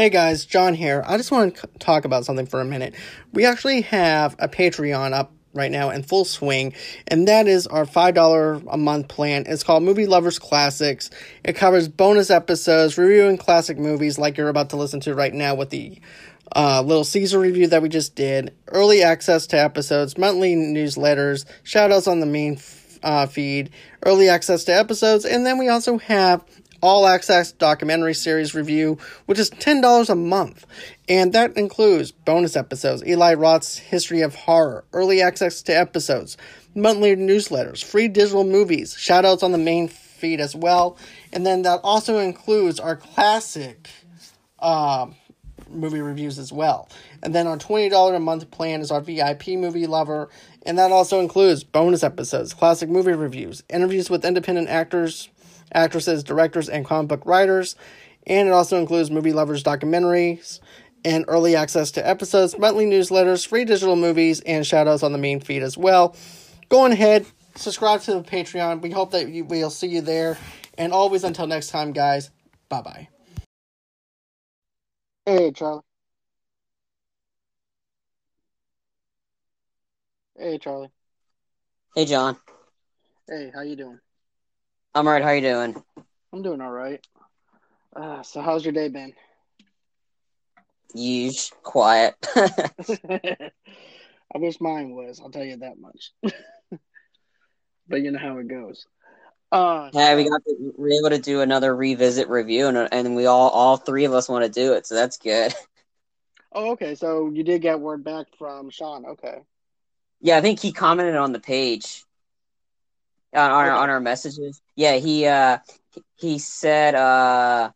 Hey guys, John here. I just want to talk about something for a minute. We actually have a Patreon up right now in full swing, and that is our $5 a month plan. It's called Movie Lovers Classics. It covers bonus episodes, reviewing classic movies like you're about to listen to right now with the uh, Little Caesar review that we just did, early access to episodes, monthly newsletters, shoutouts on the main uh, feed, early access to episodes, and then we also have all access documentary series review, which is $10 a month. And that includes bonus episodes, Eli Roth's History of Horror, early access to episodes, monthly newsletters, free digital movies, shoutouts on the main feed as well. And then that also includes our classic uh, movie reviews as well. And then our $20 a month plan is our VIP movie lover. And that also includes bonus episodes, classic movie reviews, interviews with independent actors, actresses, directors, and comic book writers. And it also includes movie lovers documentaries and early access to episodes, monthly newsletters, free digital movies, and shoutouts on the main feed as well. Go on ahead, subscribe to the Patreon. We hope that you, we'll see you there. And always until next time, guys, bye bye. Hey, Charlie. Hey, Charlie. Hey, John. Hey, how you doing? I'm alright. How you doing? I'm doing all right. Uh, so, how's your day been? Huge, quiet. I wish mine was. I'll tell you that much. but you know how it goes. Uh, yeah, we got to, we able to do another revisit review, and and we all all three of us want to do it, so that's good. Oh, okay. So you did get word back from Sean. Okay. Yeah, I think he commented on the page on, on, okay. our, on our messages. Yeah, he uh he said uh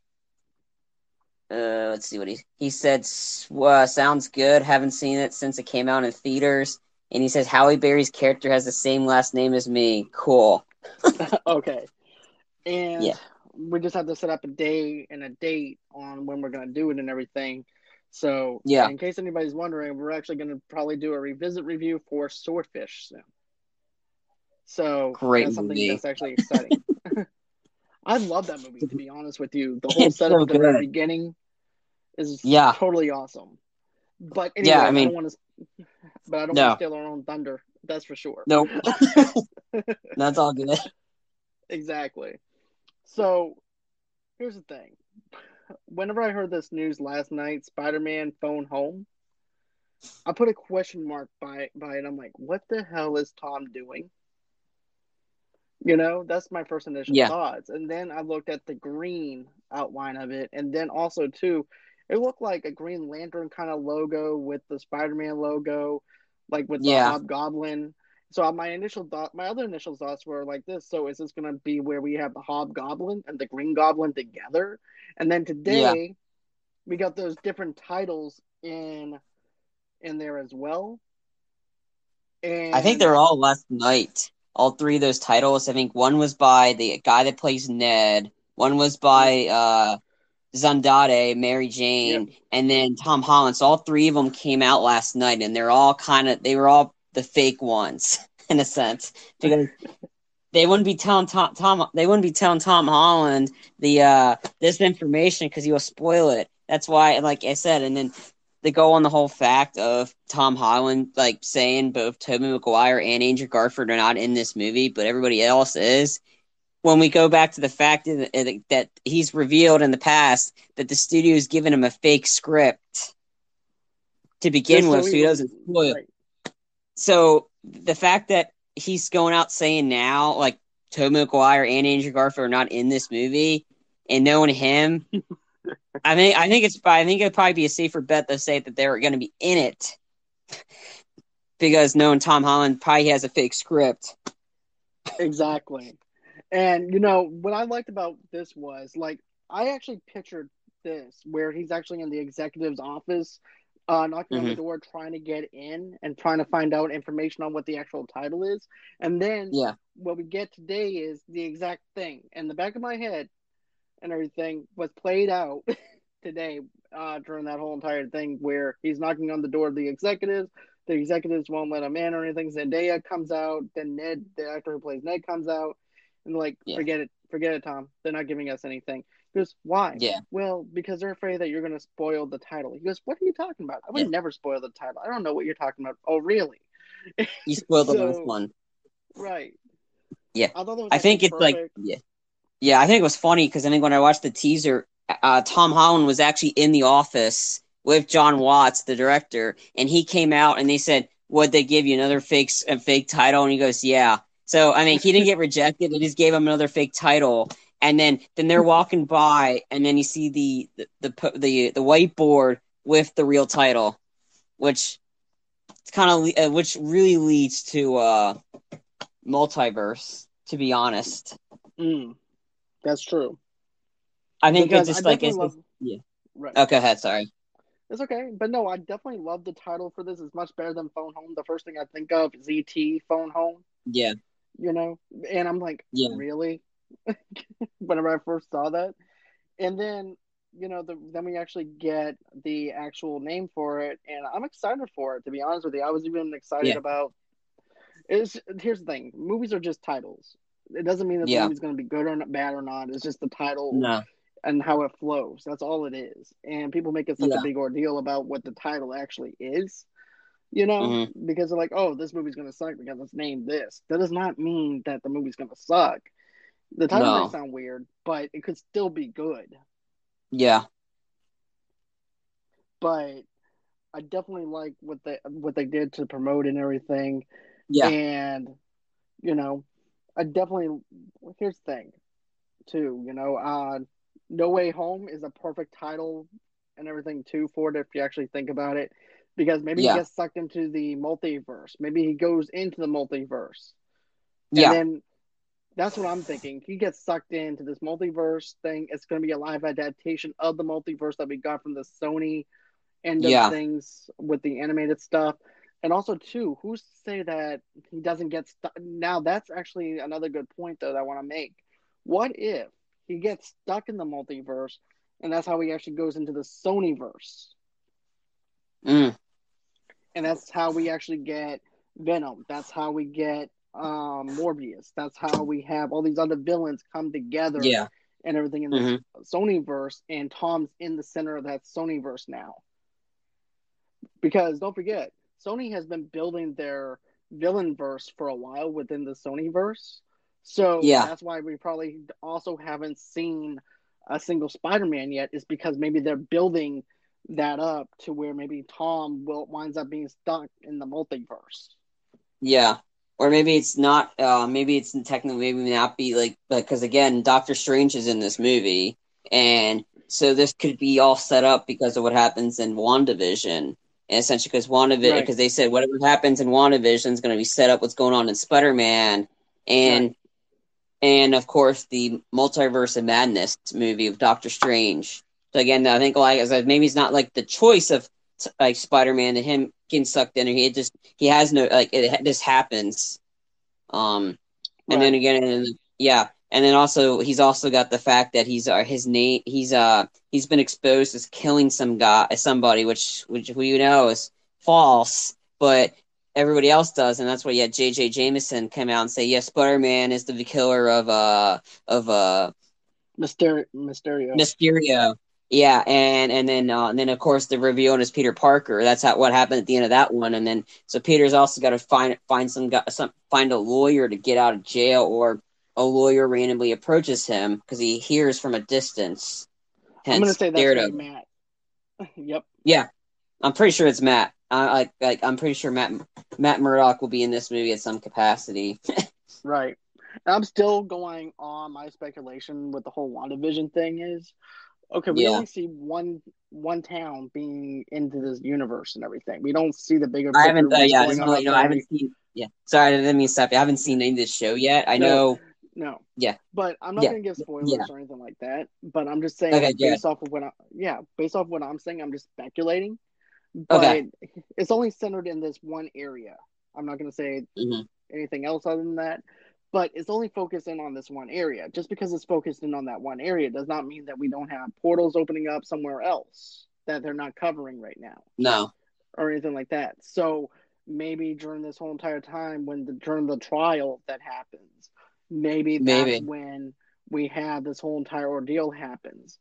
uh let's see what he he said uh, sounds good. Haven't seen it since it came out in theaters. And he says Halle Berry's character has the same last name as me. Cool. okay. And yeah. we just have to set up a day and a date on when we're gonna do it and everything. So yeah, in case anybody's wondering, we're actually gonna probably do a revisit review for Swordfish soon. So Great that's something movie. that's actually exciting. I love that movie to be honest with you. The whole setup so at the very beginning is yeah. totally awesome. But anyway, yeah, I, mean, I don't want to but I don't no. want to steal our own thunder. That's for sure. Nope. that's all good. Exactly. So here's the thing. Whenever I heard this news last night, Spider-Man phone home, I put a question mark by by it. I'm like, what the hell is Tom doing? You know, that's my first initial yeah. thoughts. And then I looked at the green outline of it, and then also too, it looked like a Green Lantern kind of logo with the Spider-Man logo, like with the. Hobgoblin. So uh, my initial thought, my other initial thoughts were like this. So is this going to be where we have the Hobgoblin and the Green Goblin together? And then today, yeah. we got those different titles in in there as well. And I think they're all last night all three of those titles. I think one was by the guy that plays Ned, one was by uh, Zendaya, Mary Jane, yep. and then Tom Holland. So all three of them came out last night, and they're all kind of they were all the fake ones in a sense because they wouldn't be telling Tom, Tom they wouldn't be telling Tom Holland the uh, this information because he will spoil it. That's why, like I said, and then they go on the whole fact of Tom Holland like saying both Tobey Maguire and Andrew Garfield are not in this movie, but everybody else is. When we go back to the fact that, he's revealed in the past that the studio has given him a fake script to begin with, so he doesn't spoil. Right. So the fact that he's going out saying now, like Tobey Maguire and Andrew Garfield are not in this movie, and knowing him, I think I think it's I think it'd probably be a safer bet to say that they're going to be in it because knowing Tom Holland probably has a fake script. Exactly, and you know what I liked about this was like I actually pictured this where he's actually in the executive's office, uh, knocking mm-hmm. on the mm-hmm. door, trying to get in and trying to find out information on what the actual title is, and then yeah, what we get today is the exact thing. In the back of my head, and everything was played out today uh, during that whole entire thing where he's knocking on the door of the executives. The executives won't let him in or anything. Zendaya comes out, then Ned, the actor who plays Ned, comes out, and like, yeah. forget it, forget it, Tom. They're not giving us anything. He goes, Why? Yeah. Well, because they're afraid that you're going to spoil the title. He goes, What are you talking about? I would Yeah. never spoil the title. I don't know what you're talking about. Oh, really? You spoiled the So- last one. Right. Yeah. I, thought that I think it's like yeah, yeah. I think it was funny because I think when I watched the teaser, uh, Tom Holland was actually in the office with Jon Watts, the director, and he came out and they said, "Would they give you another fake a fake title?" And he goes, "Yeah." So I mean, he didn't get rejected; they just gave him another fake title. And then, then they're walking by, and then you see the the the the, the whiteboard with the real title, which it's kind of uh, which really leads to uh multiverse. To be honest, Mm, that's true. I think Because it's just I like it's love- yeah. Right. Oh, go ahead. Sorry. It's okay, but no, I definitely love the title for this. It's much better than Phone Home. The first thing I think of is ET Phone Home. Yeah. You know, and I'm like, Yeah. really? Whenever I first saw that, and then you know, the, then we actually get the actual name for it, and I'm excited for it. To be honest with you, I was even excited Yeah. about. Is here's the thing: movies are just titles. It doesn't mean that the Yeah. movie's going to be good or not, bad or not. It's just the title No. and how it flows. That's all it is. And people make it such Yeah. a big ordeal about what the title actually is, you know, Mm-hmm. because they're like, oh, this movie's going to suck because it's named this. That does not mean that the movie's going to suck. The title No. might sound weird, but it could still be good. Yeah. But I definitely like what they what they did to promote and everything. Yeah. And you know, I definitely here's the thing, too. You know, uh, No Way Home is a perfect title and everything too for it if you actually think about it, because maybe Yeah. he gets sucked into the multiverse. Maybe he goes into the multiverse. Yeah. And then that's what I'm thinking. He gets sucked into this multiverse thing. It's going to be a live adaptation of the multiverse that we got from the Sony end of Yeah. things with the animated stuff. And also, too, who's to say that he doesn't get stuck? Now, that's actually another good point, though, that I want to make. What if he gets stuck in the multiverse and that's how he actually goes into the Sonyverse? Mm. and that's how we actually get Venom. That's how we get um, Morbius. That's how we have all these other villains come together Yeah. and everything in this Mhm. Sonyverse. And Tom's in the center of that Sonyverse now. Because don't forget, Sony has been building their villain verse for a while within the Sony verse. So Yeah. that's why we probably also haven't seen a single Spider-Man yet. Is because maybe they're building that up to where maybe Tom will winds up being stuck in the multiverse. Yeah. Or maybe it's not. Uh, maybe it's technically maybe not be like because again, Doctor Strange is in this movie, and so this could be all set up because of what happens in WandaVision. And essentially, because WandaVision, Right. because they said whatever happens in WandaVision is going to be set up what's going on in Spider Man, and Right. and of course the Multiverse of Madness movie of Doctor Strange. So again, I think like I maybe it's not like the choice of like Spider Man and him getting sucked in, or he just he has no like it just happens. Um, and then again, yeah, and then also he's also got the fact that he's uh, his name he's uh he's been exposed as killing some guy somebody, which which we know is false, but everybody else does, and that's why you had J.J. Jameson come out and say, yes, Spider Man is the killer of uh of uh Mysterio. Mysterio. Mysterio. Yeah, and and then uh, and then of course the reveal is Peter Parker. That's how, what happened at the end of that one. And then so Peter's also got to find find some guy, some find a lawyer to get out of jail, or a lawyer randomly approaches him because he hears from a distance. Hence, I'm gonna say that's Matt. yep. Yeah, I'm pretty sure it's Matt. I like like I'm pretty sure Matt Matt Murdock will be in this movie at some capacity. Right. And I'm still going on my speculation with the whole WandaVision thing is okay, we Yeah. only see one one town being into this universe and everything. We don't see the bigger I haven't. Uh, yeah, I going on want to let you I haven't seen. Yeah, sorry, I didn't mean to stop you. I haven't seen any of this show yet. I No. know. No. Yeah. But I'm not Yeah. gonna give spoilers Yeah. or anything like that. But I'm just saying Okay, good. based off of what I yeah, based off what I'm saying, I'm just speculating. But Okay. it's only centered in this one area. I'm not gonna say Mhm. anything else other than that. But it's only focused in on this one area. Just because it's focused in on that one area does not mean that we don't have portals opening up somewhere else that they're not covering right now No. or anything like that. So maybe during this whole entire time, when the during the trial that happens, maybe that's Maybe. when we have this whole entire ordeal happens.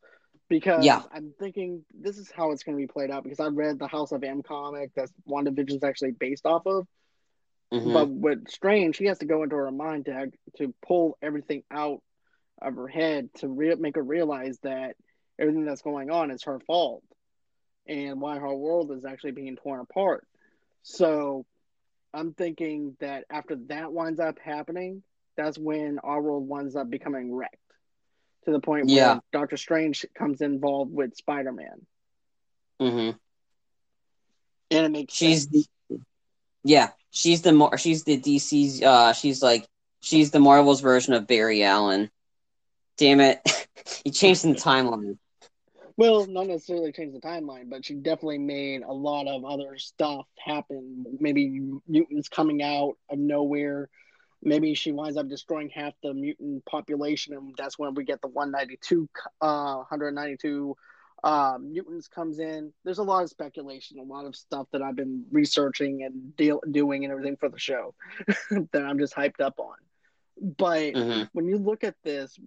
Because yeah. I'm thinking this is how it's going to be played out. Because I read the House of M comic that WandaVision is actually based off of. Mm-hmm. But with Strange, she has to go into her mind to to pull everything out of her head to re- make her realize that everything that's going on is her fault and why her world is actually being torn apart. So I'm thinking that after that winds up happening, that's when our world winds up becoming wrecked to the point where yeah. Doctor Strange comes involved with Spider Man. Mm-hmm. And it makes she's sense. The, yeah, she's the more she's the DC's uh she's like she's the Marvel's version of Barry Allen. Damn it. he changed the timeline. Well, not necessarily changed the timeline, but she definitely made a lot of other stuff happen. Maybe mutants coming out of nowhere. Maybe she winds up destroying half the mutant population, and that's when we get the 192, uh, 192 uh, mutants comes in. There's a lot of speculation, a lot of stuff that I've been researching and deal, doing and everything for the show that I'm just hyped up on. But mm-hmm. when you look at this,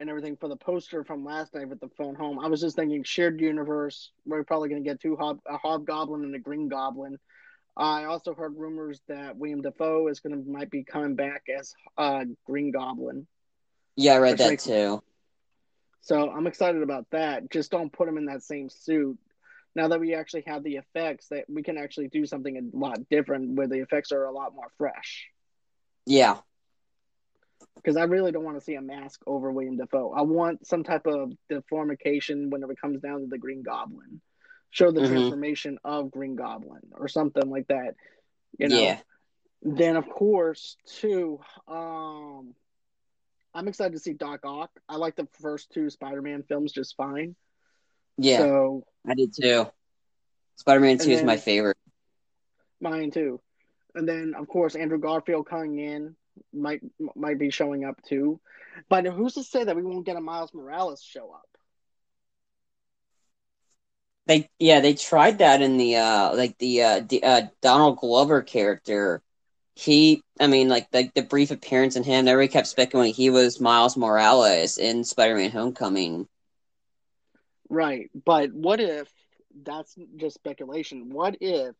and everything for the poster from last night with the phone home. I was just thinking shared universe. We're probably going to get two hob- a hobgoblin and a green goblin. I also heard rumors that William Dafoe is going to might be coming back as uh, Green Goblin. Yeah, I read that makes, too. So I'm excited about that. Just don't put him in that same suit. Now that we actually have the effects, that we can actually do something a lot different, where the effects are a lot more fresh. Yeah, because I really don't want to see a mask over William Dafoe. I want some type of deformication whenever it comes down to the Green Goblin. Show the mm-hmm. transformation of Green Goblin or something like that. You know. Yeah. Then of course, too, um, I'm excited to see Doc Ock. I like the first two Spider-Man films just fine. Yeah. So I did too. Spider-Man Two is my favorite. Mine too. And then of course Andrew Garfield coming in might might be showing up too. But who's to say that we won't get a Miles Morales show up? They yeah they tried that in the uh like the uh, the, uh Donald Glover character. He I mean like the the brief appearance in him. Everybody kept speculating he was Miles Morales in Spider Man Homecoming. Right, but what if that's just speculation? What if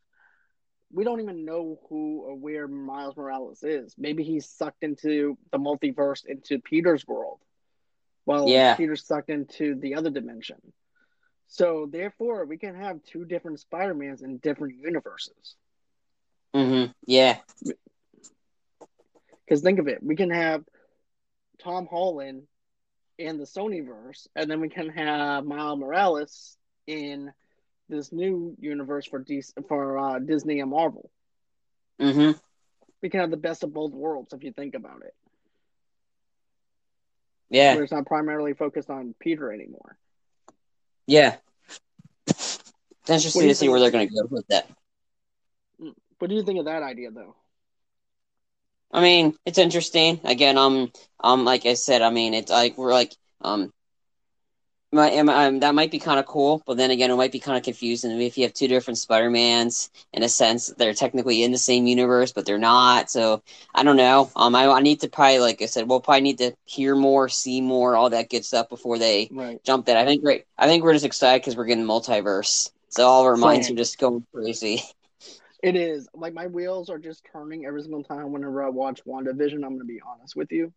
we don't even know who or where Miles Morales is. Maybe he's sucked into the multiverse into Peter's world. Well, yeah. Peter's sucked into the other dimension. So therefore, we can have two different Spider-Mans in different universes. Mm-hmm. Yeah. Because think of it, we can have Tom Holland in the Sonyverse, and then we can have Miles Morales in this new universe for D- for uh, Disney and Marvel. Mm-hmm. We can have the best of both worlds if you think about it. Yeah, where it's not primarily focused on Peter anymore. Yeah, it's interesting to see where they're going to go with that. What do you think of that idea, though? I mean, it's interesting. Again, um, um, like I said, I mean, it's like we're like um um, that might be kind of cool, but then again, it might be kind of confusing if you have two different Spider Mans. In a sense, they're technically in the same universe, but they're not. So I don't know. Um, I, I need to probably, like I said, we'll probably need to hear more, see more, all that good stuff before they right. jump that. I think great. I think we're just excited because we're getting multiverse, so all our minds are just going crazy. It is like my wheels are just turning every single time whenever I watch WandaVision. I'm going to be honest with you.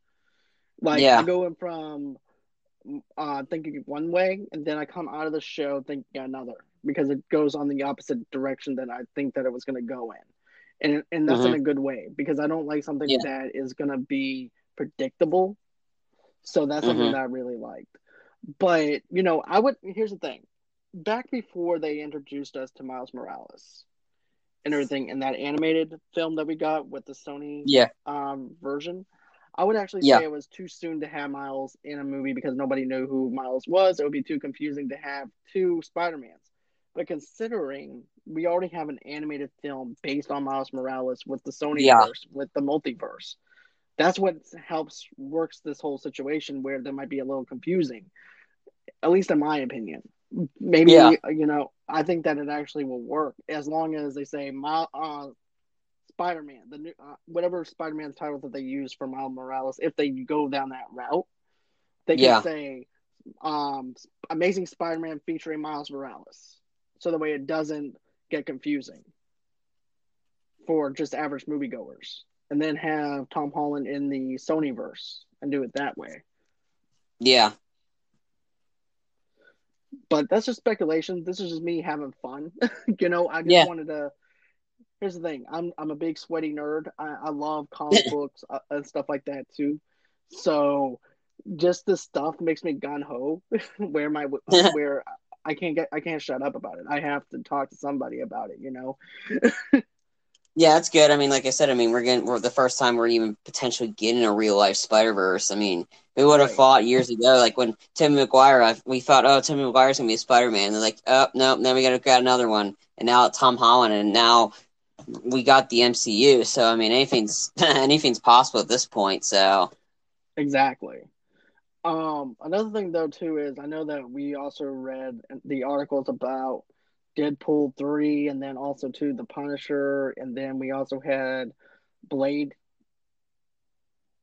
Like yeah. I go from uh, thinking one way, and then I come out of the show thinking another because it goes on the opposite direction that I think that it was going to go in, and and that's mm-hmm. in a good way because I don't like something yeah. that is going to be predictable. So that's mm-hmm. something that I really liked. But you know, I would. Here's the thing: back before they introduced us to Miles Morales and everything in that animated film that we got with the Sony yeah um, version, I would actually say yeah. it was too soon to have Miles in a movie because nobody knew who Miles was. It would be too confusing to have two Spider-Mans. But considering we already have an animated film based on Miles Morales with the Sony yeah. verse, with the multiverse, that's what helps works this whole situation where there might be a little confusing, at least in my opinion. Maybe yeah. you know, I think that it actually will work as long as they say uh, Spider Man, the new uh, whatever Spider Man's title that they use for Miles Morales, if they go down that route, they can yeah. say um, Amazing Spider-Man featuring Miles Morales, so the way it doesn't get confusing for just average moviegoers, and then have Tom Holland in the Sony verse and do it that way. Yeah. But that's just speculation. This is just me having fun. you know, I just yeah. wanted to. Here's the thing. I'm I'm a big sweaty nerd. I, I love comic books uh, and stuff like that too. So just the stuff makes me gun ho. where my where I can't get I can't shut up about it. I have to talk to somebody about it. You know. Yeah, that's good. I mean, like I said, I mean, we're getting we're the first time we're even potentially getting a real life Spider Verse. I mean, we would have right. thought years ago, like when Tim McGuire, we thought, oh, Tim McGuire's gonna be a Spider Man. They're like, oh no, then we got to got another one, and now Tom Holland, and now we got the MCU. So I mean, anything's anything's possible at this point. So exactly. Um, another thing though too is I know that we also read the articles about Deadpool three, and then also to the Punisher, and then we also had Blade,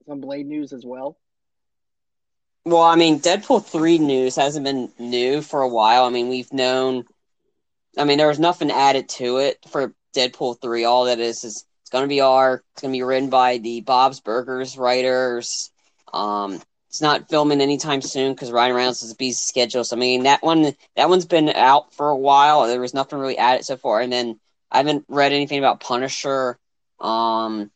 some Blade news as well. Well, I mean, Deadpool three news hasn't been new for a while. I mean, we've known. I mean, there was nothing added to it for Deadpool three. All that is is it's going to be our. It's going to be written by the Bob's Burgers writers. Um, it's not filming anytime soon because Ryan Reynolds is a busy schedule. So I mean that one that one's been out for a while. There was nothing really added so far, and then I haven't read anything about Punisher. Um,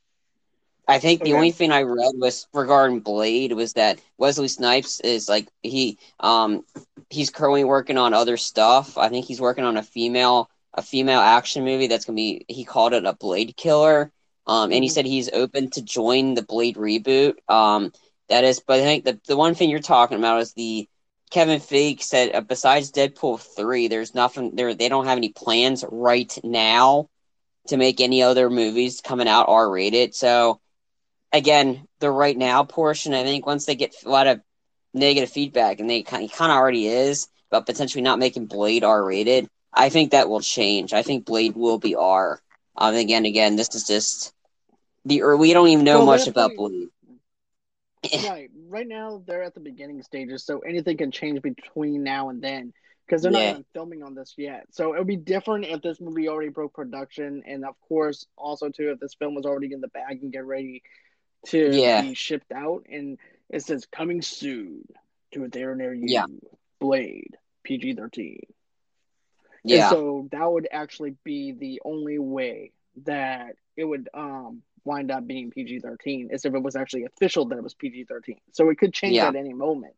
I think the okay. only thing I read was regarding Blade was that Wesley Snipes is like he um he's currently working on other stuff. I think he's working on a female a female action movie that's gonna be he called it a Blade Killer. Um, and he mm-hmm. said he's open to join the Blade reboot. Um, that is, but I think the the one thing you're talking about is the Kevin Feige said uh, besides Deadpool three, there's nothing there. They don't have any plans right now to make any other movies coming out R rated. So again, the right now portion, I think once they get a lot of negative feedback, and they kind of, kind of already is, but potentially not making Blade R rated, I think that will change. I think Blade will be R. Um, again, again, this is just the or we don't even know well, much about Blade. right. Right now, they're at the beginning stages, so anything can change between now and then because they're not even filming on this yet. So it would be different if this movie already broke production, and of course, also too, if this film was already in the bag and get ready to yeah. be shipped out, and it says coming soon to a theater near you. Yeah. Blade PG thirteen. Yeah. And so that would actually be the only way that it would um wind up being PG 13 is if it was actually official that it was PG 13. So it could change yeah. at any moment.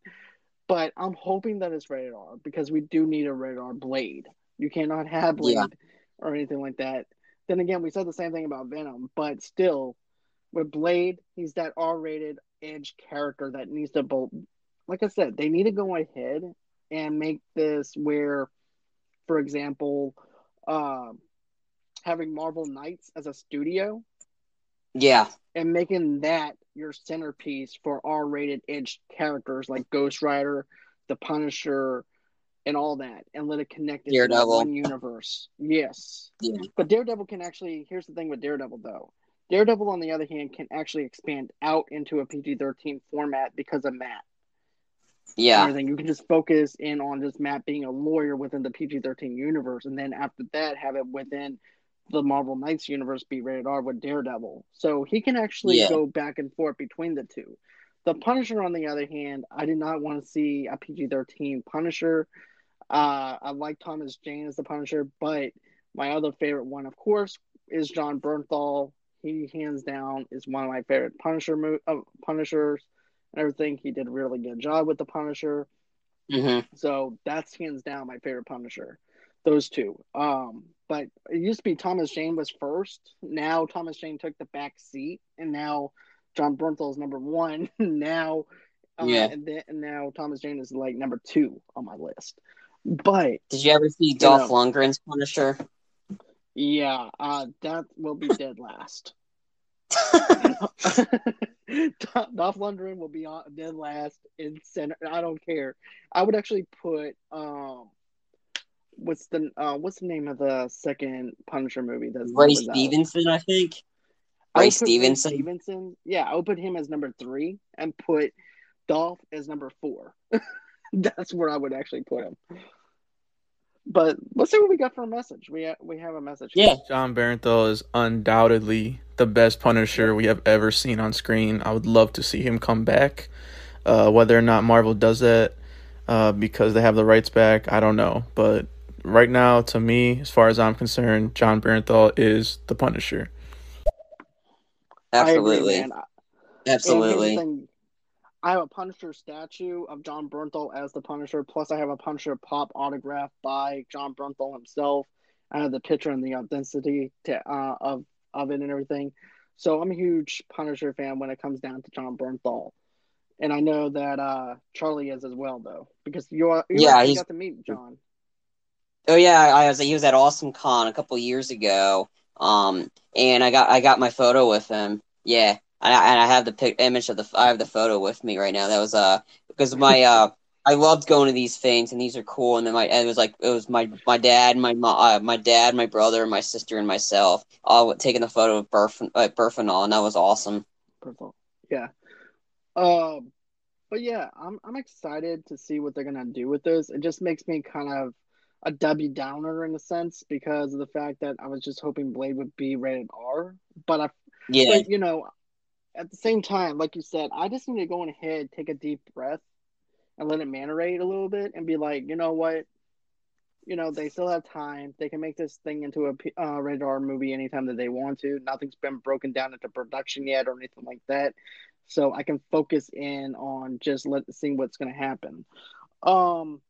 But I'm hoping that it's rated R because we do need a rated R Blade. You cannot have Blade yeah. or anything like that. Then again, we said the same thing about Venom, but still, with Blade, he's that R rated edge character that needs to. Like I said, they need to go ahead and make this where, for example, uh, having Marvel Knights as a studio yeah. And making that your centerpiece for R rated edge characters like Ghost Rider, The Punisher, and all that, and let it connect into Daredevil. one universe. Yes. Yeah. But Daredevil can actually here's the thing with Daredevil though. Daredevil on the other hand can actually expand out into a PG thirteen format because of Matt. Yeah. Everything. You can just focus in on just Matt being a lawyer within the PG thirteen universe and then after that have it within the Marvel Knights universe be rated R with Daredevil. So he can actually yeah. go back and forth between the two. The Punisher, on the other hand, I did not want to see a PG 13 Punisher. Uh, I like Thomas Jane as the Punisher, but my other favorite one, of course, is Jon Bernthal. He, hands down, is one of my favorite Punisher mo- uh, Punishers and everything. He did a really good job with the Punisher. Mm-hmm. So that's hands down my favorite Punisher. Those two. Um, but it used to be Thomas Jane was first. Now Thomas Jane took the back seat, and now Jon Bernthal is number one. now, uh, yeah, and, then, and now Thomas Jane is like number two on my list. But did you ever see Dolph know, Lundgren's Punisher? Yeah, uh, that will be dead last. Dolph Lundgren will be on dead last in center. I don't care. I would actually put um what's the uh, what's the name of the second Punisher movie? That's Ray Stevenson, I think. Ray Stevenson. Stevenson. Yeah, I would put him as number three and put Dolph as number four. That's where I would actually put him. But let's see what we got for a message. We ha- we have a message. Yeah, Jon Bernthal is undoubtedly the best Punisher we have ever seen on screen. I would love to see him come back. Uh, whether or not Marvel does that uh, because they have the rights back, I don't know. But right now, to me, as far as I'm concerned, Jon Bernthal is the Punisher. absolutely, I agree, man. absolutely. And here's the thing. I have a Punisher statue of Jon Bernthal as the Punisher. Plus, I have a Punisher pop autograph by Jon Bernthal himself. I have the picture and the authenticity to, uh, of of it and everything. So I'm a huge Punisher fan when it comes down to Jon Bernthal, and I know that uh, Charlie is as well, though, because you are you Yeah, he's- got to meet John. Oh yeah, I was he was at Awesome Con a couple years ago. Um, and I got I got my photo with him. Yeah, and I, and I have the pic- image of the I have the photo with me right now. That was uh because my uh I loved going to these things and these are cool. And then my and it was like it was my my dad, my mo- uh, my dad, my brother, my sister, and myself all taking the photo of Burf uh, Burf and all, and that was awesome. Bernthal. Yeah. Um, but yeah, I'm I'm excited to see what they're gonna do with this. It just makes me kind of a Debbie Downer in a sense because of the fact that I was just hoping Blade would be rated R. But I, Yeah, but you know, at the same time, like you said, I just need to go ahead, take a deep breath, and let it marinate a little bit, and be like, you know what, you know, they still have time. They can make this thing into a uh, movie anytime that they want to. Nothing's been broken down into production yet or anything like that, so I can focus in on just let seeing what's going to happen. Um,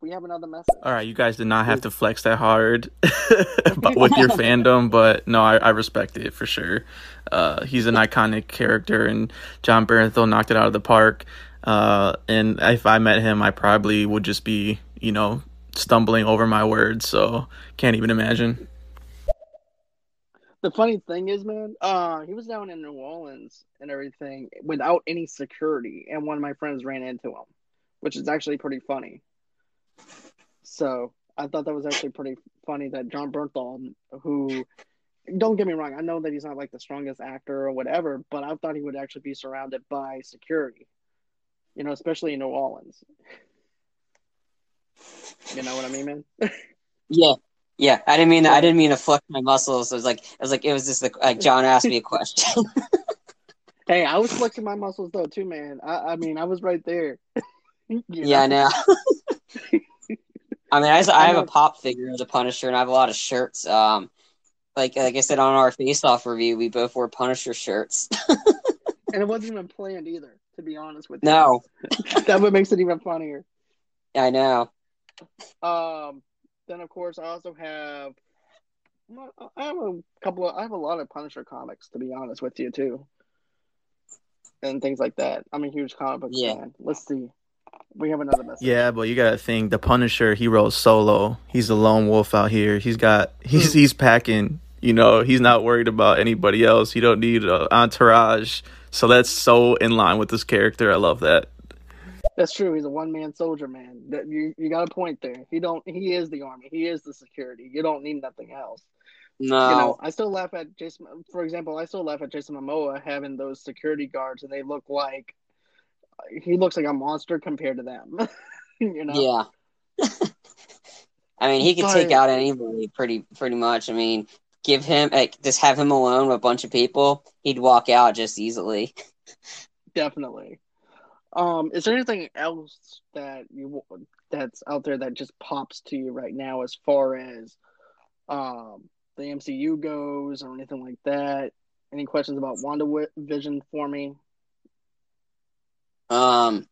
we have another message. All right, you guys did not have to flex that hard but with your fandom, but no, I, I respect it for sure. Uh, he's an iconic character, and Jon Bernthal knocked it out of the park. Uh, and if I met him, I probably would just be, you know, stumbling over my words. So can't even imagine. The funny thing is, man, uh, he was down in New Orleans and everything without any security, and one of my friends ran into him, which is actually pretty funny. So I thought that was actually pretty funny that Jon Bernthal, who, don't get me wrong, I know that he's not like the strongest actor or whatever, but I thought he would actually be surrounded by security, you know, especially in New Orleans. You know what I mean, man? yeah, yeah. I didn't mean I didn't mean to flex my muscles. It was like it was like it was just like, like John asked me a question. Hey, I was flexing my muscles though too, man. I, I mean, I was right there. Yeah, I know? I mean, I have a pop figure of the Punisher, and I have a lot of shirts. Um, like like I said on our Face Off review, we both wore Punisher shirts. and it wasn't even planned either. To be honest with you, no, that what makes it even funnier. I know. Um, then of course I also have, I have a couple of, I have a lot of Punisher comics to be honest with you too, and things like that. I'm a huge comic book Yeah. fan. Let's see, we have another message. Yeah, but you gotta think the Punisher. He rode solo. He's a lone wolf out here. He's got he's hmm. he's packing. You know, he's not worried about anybody else. He don't need an entourage. So that's so in line with this character. I love that. That's true. He's a one man soldier, man. That you you got a point there. He don't. He is the army. He is the security. You don't need nothing else. No, You know, I still laugh at Jason. For example, I still laugh at Jason Momoa having those security guards, and they look like he looks like a monster compared to them. you know. yeah. I mean, he could take out anybody pretty pretty much. I mean, give him like just have him alone with a bunch of people, he'd walk out just easily. Definitely. Um, is there anything else that you that's out there that just pops to you right now as far as um the MCU goes or anything like that? Any questions about WandaVision for me? Um,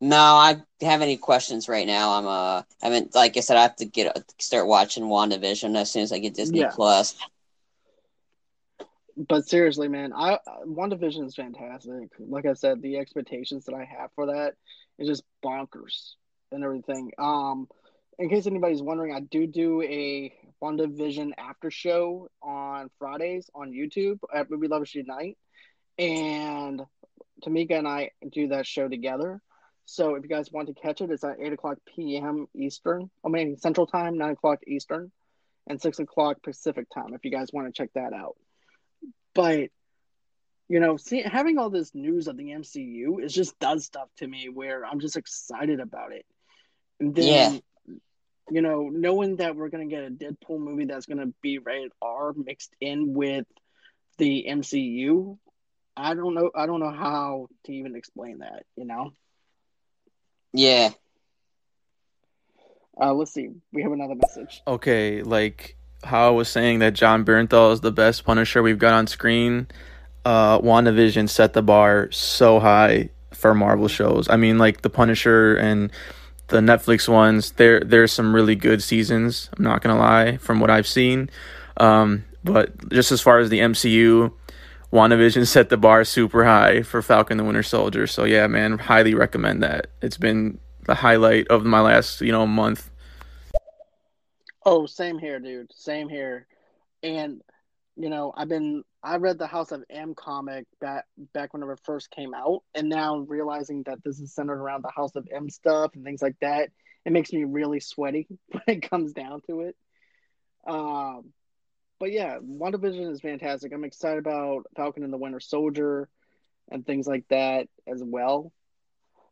no, I have any questions right now. I'm uh, I mean, like I said, I have to get start watching WandaVision as soon as I get Disney Yeah. Plus. But seriously, man, I WandaVision is fantastic. Like I said, the expectations that I have for that is just bonkers and everything. Um, in case anybody's wondering, I do do a WandaVision after show on Fridays on YouTube at Movie Lovers Unite, and Tamika and I do that show together. So if you guys want to catch it, it's at eight o'clock p.m. Eastern. I mean Central Time, nine o'clock Eastern, and six o'clock Pacific Time. If you guys want to check that out. But you know, see, having all this news of the MCU is just does stuff to me where I'm just excited about it. And then, yeah. you know, knowing that we're gonna get a Deadpool movie that's gonna be rated R mixed in with the MCU, I don't know. I don't know how to even explain that. You know. Yeah. Uh, let's see. We have another message. Okay, like how I was saying that Jon Bernthal is the best Punisher we've got on screen. Uh, WandaVision set the bar so high for Marvel shows. I mean, like the Punisher and the Netflix ones. There, there's some really good seasons. I'm not gonna lie, from what I've seen. Um, but just as far as the MCU, WandaVision set the bar super high for Falcon the Winter Soldier. So yeah, man, highly recommend that. It's been the highlight of my last, you know, month. Oh, same here, dude. Same here. And you know, I've been I read the House of M comic back back whenever it first came out, and now realizing that this is centered around the House of M stuff and things like that, it makes me really sweaty when it comes down to it. Um, but yeah, WandaVision is fantastic. I'm excited about Falcon and the Winter Soldier and things like that as well.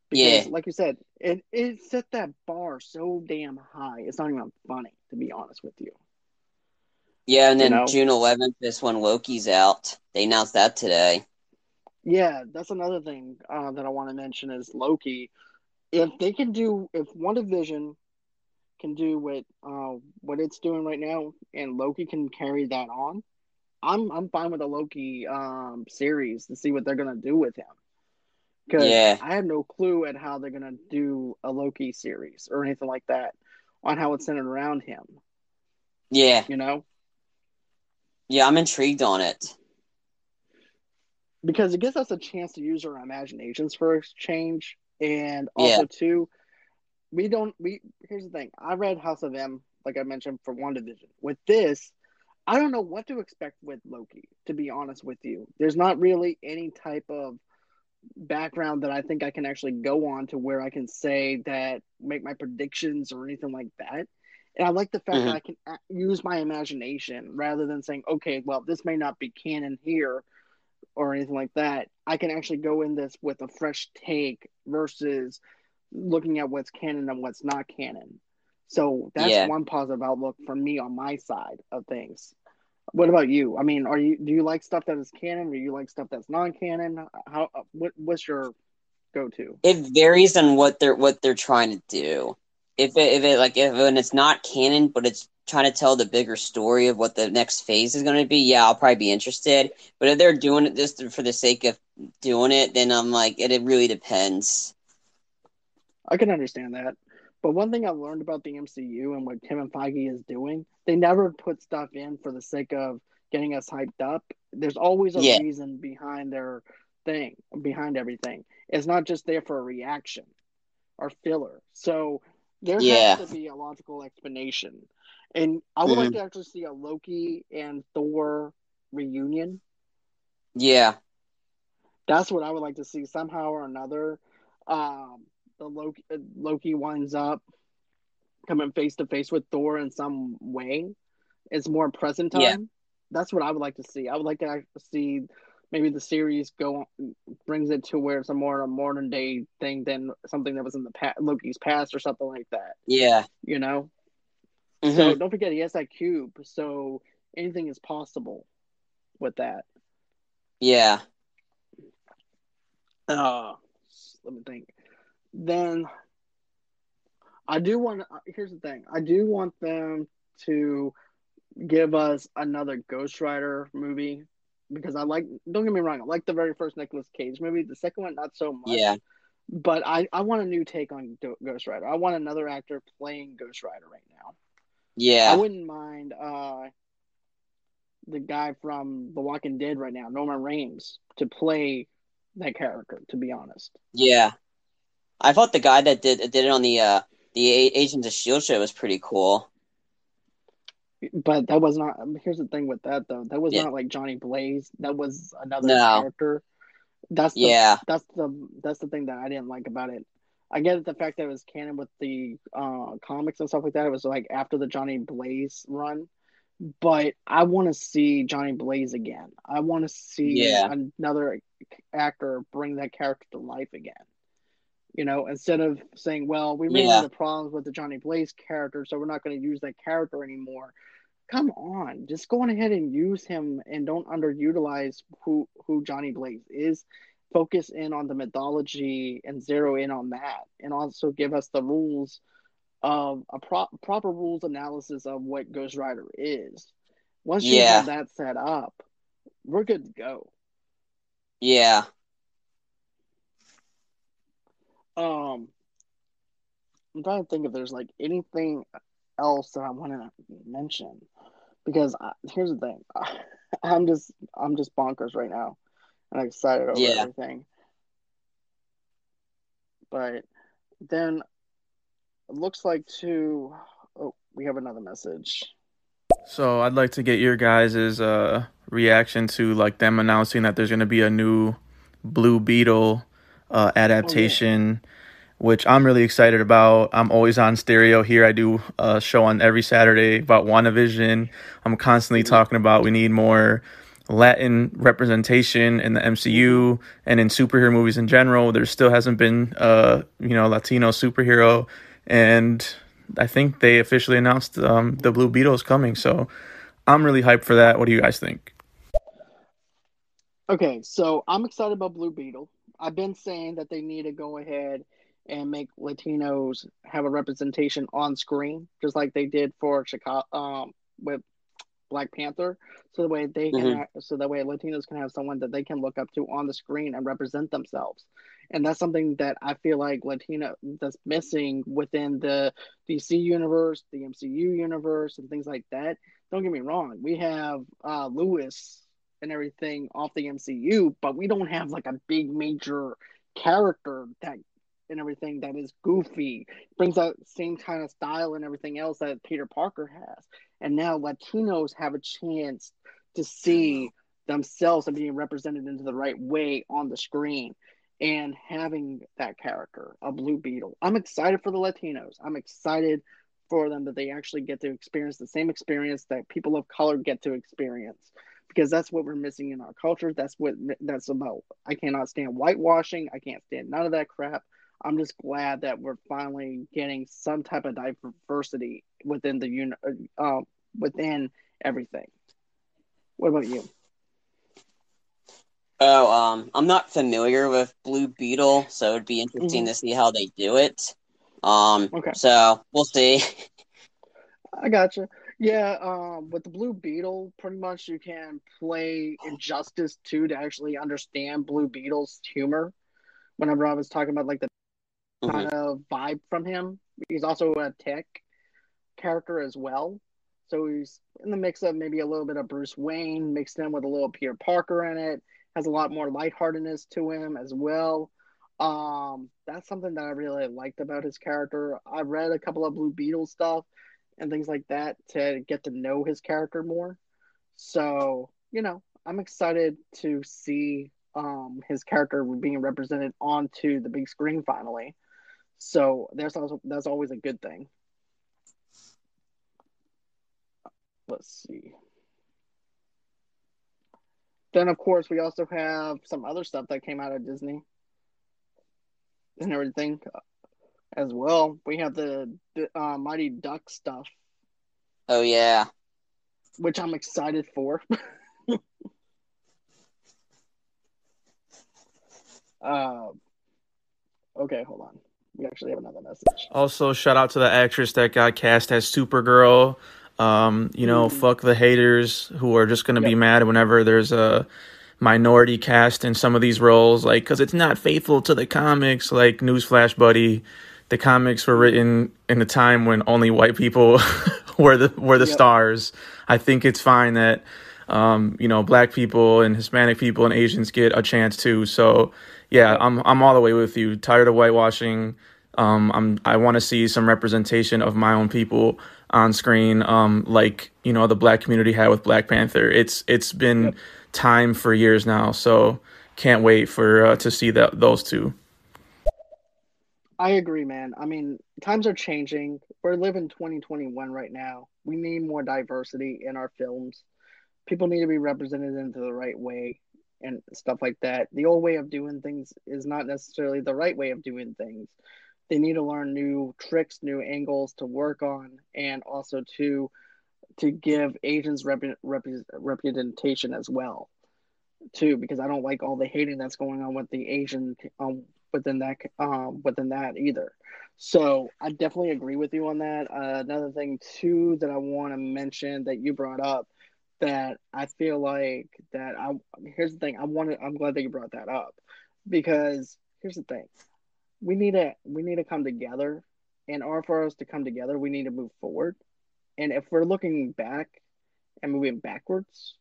Because, yeah, like you said, it it set that bar so damn high. It's not even funny, to be honest with you. Yeah, and then you know? June 11th is when Loki's out. They announced that today. Yeah, that's another thing uh, that I want to mention is Loki. If they can do, if WandaVision can do what uh, what it's doing right now, and Loki can carry that on, I'm I'm fine with the Loki um, series to see what they're gonna do with him. Because yeah. I have no clue at how they're gonna do a Loki series or anything like that on how it's centered around him. Yeah, you know. Yeah, I'm intrigued on it because it gives us a chance to use our imaginations for a change, and also yeah. too we don't we here's the thing. I read House of M, like I mentioned, for WandaVision. With this, I don't know what to expect with Loki, to be honest with you. There's not really any type of background that I think I can actually go on to where I can say that make my predictions or anything like that. And I like the fact mm-hmm. that I can use my imagination rather than saying, okay, well, this may not be canon here or anything like that. I can actually go in this with a fresh take versus looking at what's canon and what's not canon. So that's yeah. one positive outlook for me on my side of things. What about you? I mean, are you do you like stuff that is canon, or you like stuff that's non-canon? How what what's your go-to? It varies on what they're what they're trying to do. If it, if it like if when it's not canon, but it's trying to tell the bigger story of what the next phase is going to be, yeah, I'll probably be interested. But if they're doing it just for the sake of doing it, then I'm like, it, it really depends. I can understand that. But one thing I've learned about the MCU and what Kevin Feige is doing, they never put stuff in for the sake of getting us hyped up. There's always a yeah. reason behind their thing, behind everything. It's not just there for a reaction or filler. So there yeah. has to be a logical explanation. And I would mm-hmm. like to actually see a Loki and Thor reunion. Yeah. That's what I would like to see somehow or another. Um, the Loki uh, Loki winds up coming face to face with Thor in some way. It's more present time. Yeah. That's what I would like to see. I would like to see maybe the series go brings it to where it's a more a modern day thing than something that was in the past, Loki's past or something like that. Yeah, you know. Mm-hmm. So don't forget he has that cube, so anything is possible with that. Yeah. Uh, let me think then I do want. Here's the thing: I do want them to give us another Ghost Rider movie because I like. Don't get me wrong, I like the very first Nicolas Cage movie. The second one, not so much. Yeah. But I, I want a new take on Ghost Rider. I want another actor playing Ghost Rider right now. Yeah. I wouldn't mind uh, the guy from The Walking Dead right now, Norman Reedus, to play that character. To be honest. Yeah. I thought the guy that did did it on the uh, the Agents of Shield show was pretty cool. But that was not. Here's the thing with that though. That was yeah. not like Johnny Blaze. That was another no. character. That's the, yeah. That's the that's the thing that I didn't like about it. I get the fact that it was canon with the uh, comics and stuff like that. It was like after the Johnny Blaze run, but I want to see Johnny Blaze again. I want to see Yeah. another actor bring that character to life again. You know, instead of saying, "Well, we ran Yeah. into problems with the Johnny Blaze character, so we're not going to use that character anymore." Come on, just go on ahead and use him, and don't underutilize who who Johnny Blaze is. Focus in on the mythology and zero in on that, and also give us the rules of a pro- proper rules analysis of what Ghost Rider is. Once you Yeah. have that set up, we're good to go. Yeah. Um, I'm trying to think if there's like anything else that I want to mention because I, here's the thing, I'm just I'm just bonkers right now and I'm excited over Yeah. everything. But then it looks like to oh we have another message. So I'd like to get your guys' uh, reaction to like them announcing that there's going to be a new Blue Beetle uh, adaptation, which I'm really excited about. I'm always on stereo here. I do a show on every Saturday about WandaVision. I'm constantly talking about we need more Latin representation in the MCU and in superhero movies in general. There still hasn't been uh, you know, Latino superhero and I think they officially announced um, the Blue Beetle is coming. So I'm really hyped for that. What do you guys think? Okay, so I'm excited about Blue Beetle. I've been saying that they need to go ahead and make Latinos have a representation on screen, just like they did for Chicago um, with Black Panther, so the way they can, Mhm. so that way Latinos can have someone that they can look up to on the screen and represent themselves. And that's something that I feel like Latino that's missing within the DC universe, the MCU universe, and things like that. Don't get me wrong, we have uh, Luis and everything off the MCU, but we don't have like a big major character that and everything that is goofy, brings that same kind of style and everything else that Peter Parker has. And now Latinos have a chance to see themselves and being represented into the right way on the screen and having that character, a Blue Beetle. I'm excited for the Latinos. I'm excited for them that they actually get to experience the same experience that people of color get to experience because that's what we're missing in our culture. That's what that's about. I cannot stand whitewashing. I can't stand none of that crap. I'm just glad that we're finally getting some type of diversity within the uni- uh, within everything. What about you? Oh, um, I'm not familiar with Blue Beetle, so it'd be interesting Mhm. to see how they do it. Um, Okay. so we'll see. I gotcha. Yeah, um, with the Blue Beetle, pretty much you can play Injustice 2 to actually understand Blue Beetle's humor. Whenever I was talking about like the Mhm. kind of vibe from him, he's also a tech character as well. So he's in the mix of maybe a little bit of Bruce Wayne mixed in with a little Peter Parker in it. Has a lot more lightheartedness to him as well. Um, that's something that I really liked about his character. I read a couple of Blue Beetle stuff and things like that to get to know his character more. So, you know, I'm excited to see um, his character being represented onto the big screen finally. So that's also that's always a good thing. Let's see. Then of course we also have some other stuff that came out of Disney and everything as well. We have the, the uh, Mighty Duck stuff, Oh yeah. which I'm excited for. um, okay, hold on. We actually have another message. Also, shout out to the actress that got cast as Supergirl. Um, you know, Mhm. fuck the haters who are just gonna be mad whenever there's a minority cast in some of these roles, like because it's not faithful to the comics. Like newsflash, buddy, the comics were written in a time when only white people were the were the Yep. stars. I think it's fine that um, you know black people and Hispanic people and Asians get a chance too. So yeah, I'm I'm all the way with you. Tired of whitewashing. Um, I'm I want to see some representation of my own people on screen, um, like you know the black community had with Black Panther. It's it's been Yep. time for years now, so can't wait for uh, to see that those two. I agree, man. I mean, times are changing. We're living 2021 right now. we need more diversity in our films. People need to be represented into the right way and stuff like that. The old way of doing things is not necessarily the right way of doing things. They need to learn new tricks, new angles to work on, and also to to give Asians rep, rep, representation as well, too. Because I don't like all the hating that's going on with the Asian um, within that um, within that either. So I definitely agree with you on that. Uh, another thing too that I want to mention that you brought up that I feel like that I here's the thing I wanted I'm glad that you brought that up because here's the thing we need to we need to come together in order for us to come together we need to move forward and if we're looking back and moving backwards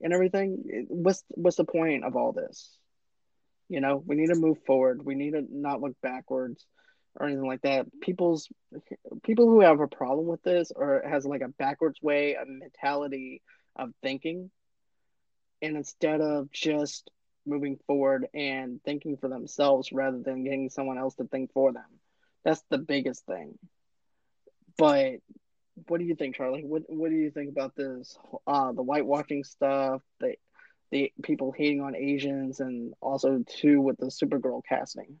and everything what's what's the point of all this you know we need to move forward we need to not look backwards or anything like that. People's people who have a problem with this or has like a backwards way of mentality of thinking, and instead of just moving forward and thinking for themselves rather than getting someone else to think for them. That's the biggest thing. But what do you think, Charlie? What What do you think about this? Uh, the whitewashing stuff, the the people hating on Asians, and also too with the Supergirl casting.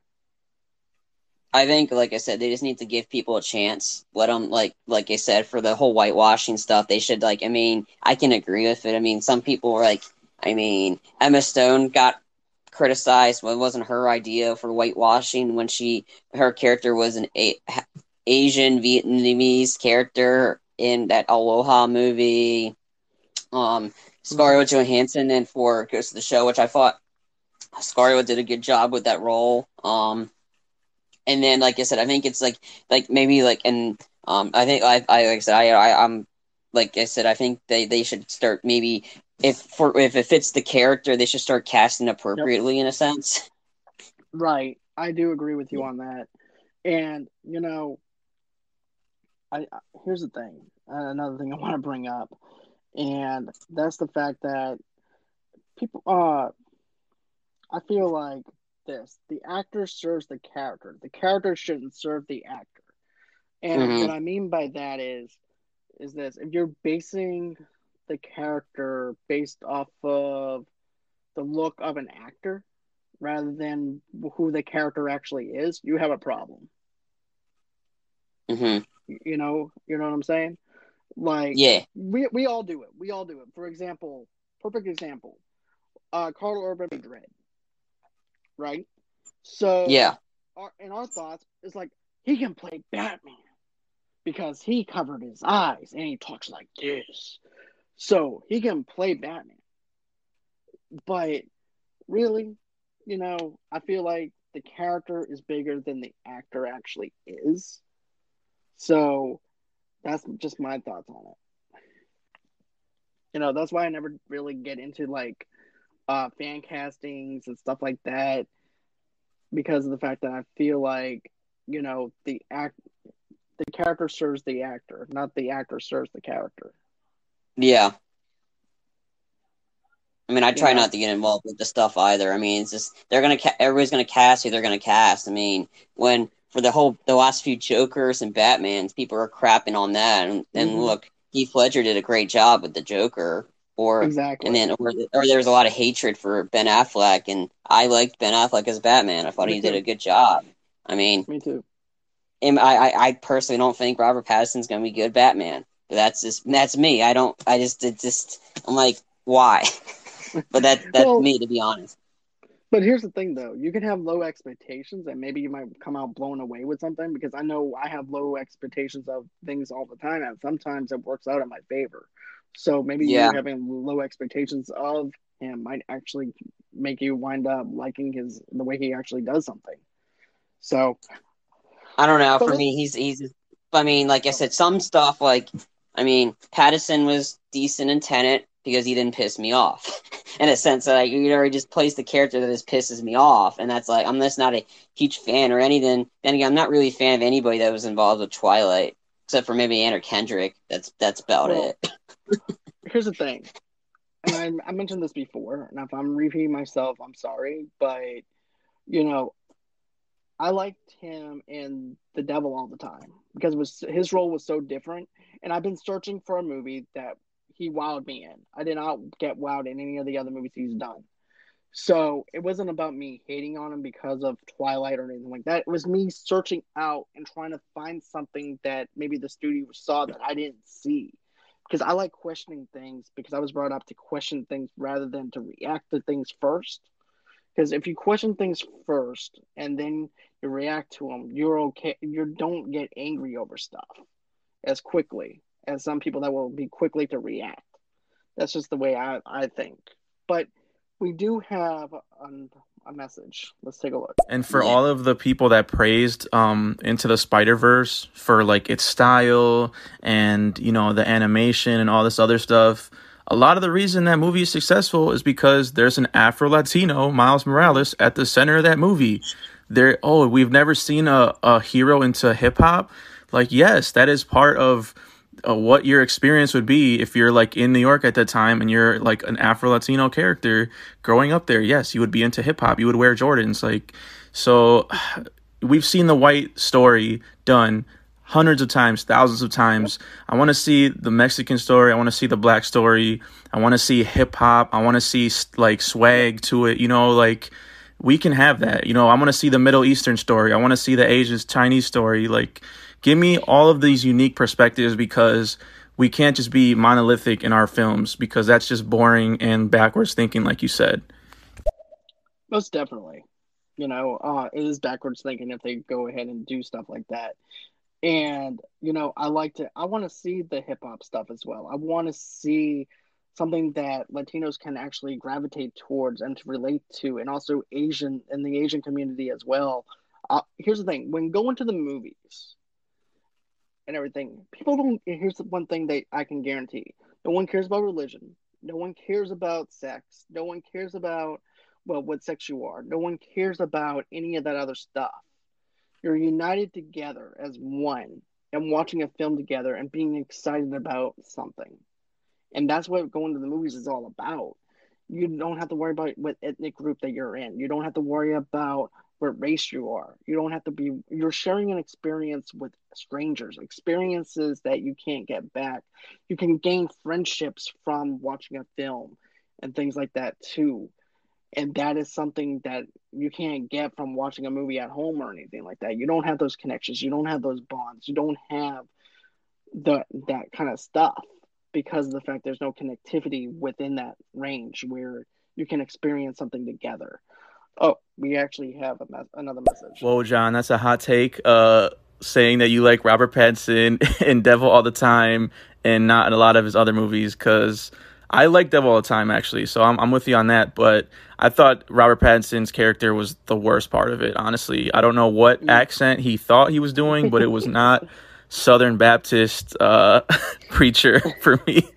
I think, like I said, they just need to give people a chance. Let them, like, like I said, for the whole whitewashing stuff, they should, like, I mean, I can agree with it. I mean, some people were like, I mean, Emma Stone got criticized when it wasn't her idea for whitewashing when she, her character was an a- Asian Vietnamese character in that Aloha movie. Um, Scarlett mm-hmm. Johansson and for Ghost in the Shell, which I thought Scarlett did a good job with that role. Um, and then like I said, I think it's like like maybe like and um I think I I like I said I, I I'm like I said I think they they should start maybe if for if it fits the character they should start casting appropriately yep. in a sense. Right, I do agree with you on that, and you know, I here's the thing. Another thing I want to bring up, and that's the fact that people uh I feel like this the actor serves the character the character shouldn't serve the actor and mm-hmm. what i mean by that is is this if you're basing the character based off of the look of an actor rather than who the character actually is you have a problem mm-hmm. you know you know what i'm saying like yeah we, we all do it we all do it for example perfect example uh Karl Urban Dredd right? So yeah, our, in our thoughts, it's like he can play Batman because he covered his eyes and he talks like this, so he can play Batman. But really, you know, I feel like the character is bigger than the actor actually is. So that's just my thoughts on it. You know, that's why I never really get into like uh, fan castings and stuff like that because of the fact that I feel like you know the act the character serves the actor, not the actor serves the character. Yeah. I mean, I try yeah. not to get involved with the stuff either. I mean, it's just they're gonna ca- everybody's gonna cast who they're gonna cast. I mean, when for the whole the last few Jokers and Batmans, people are crapping on that, and, and mm-hmm. look, Heath Ledger did a great job with the Joker or exactly, and then or, or there was a lot of hatred for Ben Affleck, and I liked Ben Affleck as Batman. I thought Me he too. did a good job. I mean, me too. I, I, I personally don't think Robert Pattinson's gonna be good Batman. But that's just that's me. I don't. I just it just I'm like why, but that that's well, me to be honest. But here's the thing, though. You can have low expectations, and maybe you might come out blown away with something. Because I know I have low expectations of things all the time, and sometimes it works out in my favor. So maybe yeah. you having low expectations of him might actually make you wind up liking his the way he actually does something. So I don't know. For me, he's he's. I mean, like I said, some stuff like I mean, Pattinson was decent in Tenet because he didn't piss me off. in a sense that like, you already just plays the character that just pisses me off, and that's like I'm just not a huge fan or anything. Then again, I'm not really a fan of anybody that was involved with Twilight, except for maybe Anna Kendrick. That's that's about well, it here's the thing, and I, I mentioned this before, and if I'm repeating myself, I'm sorry, but you know, I liked him in The Devil all the time because was his role was so different. And I've been searching for a movie that he wowed me in. I did not get wowed in any of the other movies he's done. So it wasn't about me hating on him because of Twilight or anything like that. It was me searching out and trying to find something that maybe the studio saw that I didn't see. Because I like questioning things because I was brought up to question things rather than to react to things first. Because if you question things first and then you react to them, you're okay. You don't get angry over stuff as quickly as some people that will be quickly to react. That's just the way I, I think. But we do have a, a message. Let's take a look. And for yeah. all of the people that praised um, Into the Spider Verse for like its style and you know the animation and all this other stuff, a lot of the reason that movie is successful is because there's an Afro Latino Miles Morales at the center of that movie. There, oh, we've never seen a, a hero into hip hop. Like, yes, that is part of uh, what your experience would be if you're like in New York at that time and you're like an Afro Latino character growing up there. Yes, you would be into hip hop. You would wear Jordans. Like, so we've seen the white story done hundreds of times, thousands of times. I want to see the Mexican story. I want to see the black story. I want to see hip hop. I want to see like swag to it. You know, like we can have that. You know, I want to see the Middle Eastern story. I want to see the Asian Chinese story. Like give me all of these unique perspectives because we can't just be monolithic in our films because that's just boring and backwards thinking like you said. Most definitely. You know uh, it is backwards thinking if they go ahead and do stuff like that. And you know i like to i want to see the hip-hop stuff as well. I want to see something that latinos can actually gravitate towards and to relate to and also asian in the asian community as well. Uh, here's the thing. When going to the movies and everything. People don't. Here's the one thing that I can guarantee: no one cares about religion. No one cares about sex. No one cares about well what sex you are. No one cares about any of that other stuff. You're united together as one and watching a film together and being excited about something. And that's what going to the movies is all about. You don't have to worry about what ethnic group that you're in. You don't have to worry about what race you are. You don't have to be, you're sharing an experience with strangers, experiences that you can't get back. You can gain friendships from watching a film and things like that too. And that is something that you can't get from watching a movie at home or anything like that. You don't have those connections. You don't have those bonds. You don't have the that kind of stuff because of the fact there's no connectivity within that range where you can experience something together. Oh, we actually have me- another message. Whoa, John, that's a hot take. Uh, saying that you like Robert Pattinson in Devil all the time, and not in a lot of his other movies, because I like Devil all the time actually. So I'm I'm with you on that. But I thought Robert Pattinson's character was the worst part of it. Honestly, I don't know what accent he thought he was doing, but it was not. Southern Baptist uh, preacher for me.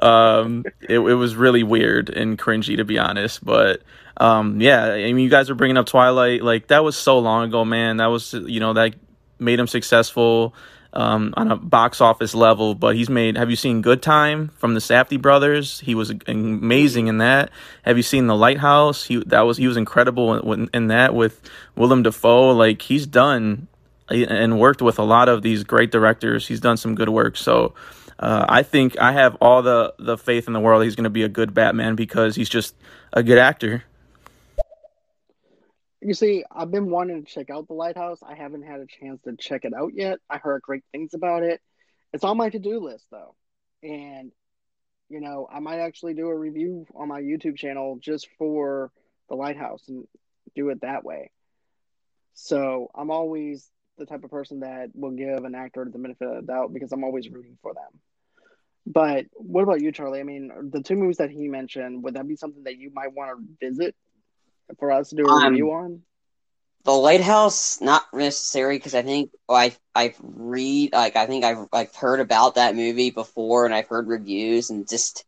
um, it, it was really weird and cringy to be honest, but um, yeah, I mean, you guys were bringing up Twilight, like that was so long ago, man. That was, you know, that made him successful um, on a box office level. But he's made. Have you seen Good Time from the Safdie brothers? He was amazing in that. Have you seen The Lighthouse? He that was he was incredible in, in that with Willem Dafoe. Like he's done and worked with a lot of these great directors. He's done some good work. So. Uh, I think I have all the, the faith in the world he's going to be a good Batman because he's just a good actor. You see, I've been wanting to check out the lighthouse. I haven't had a chance to check it out yet. I heard great things about it. It's on my to do list though. And you know, I might actually do a review on my YouTube channel just for the lighthouse and do it that way. So I'm always the type of person that will give an actor the benefit of the doubt because I'm always rooting for them. But what about you, Charlie? I mean, the two movies that he mentioned, would that be something that you might want to visit for us to do a um, review on? The Lighthouse, not necessary because I think oh, I I've read like I think I've like heard about that movie before and I've heard reviews and just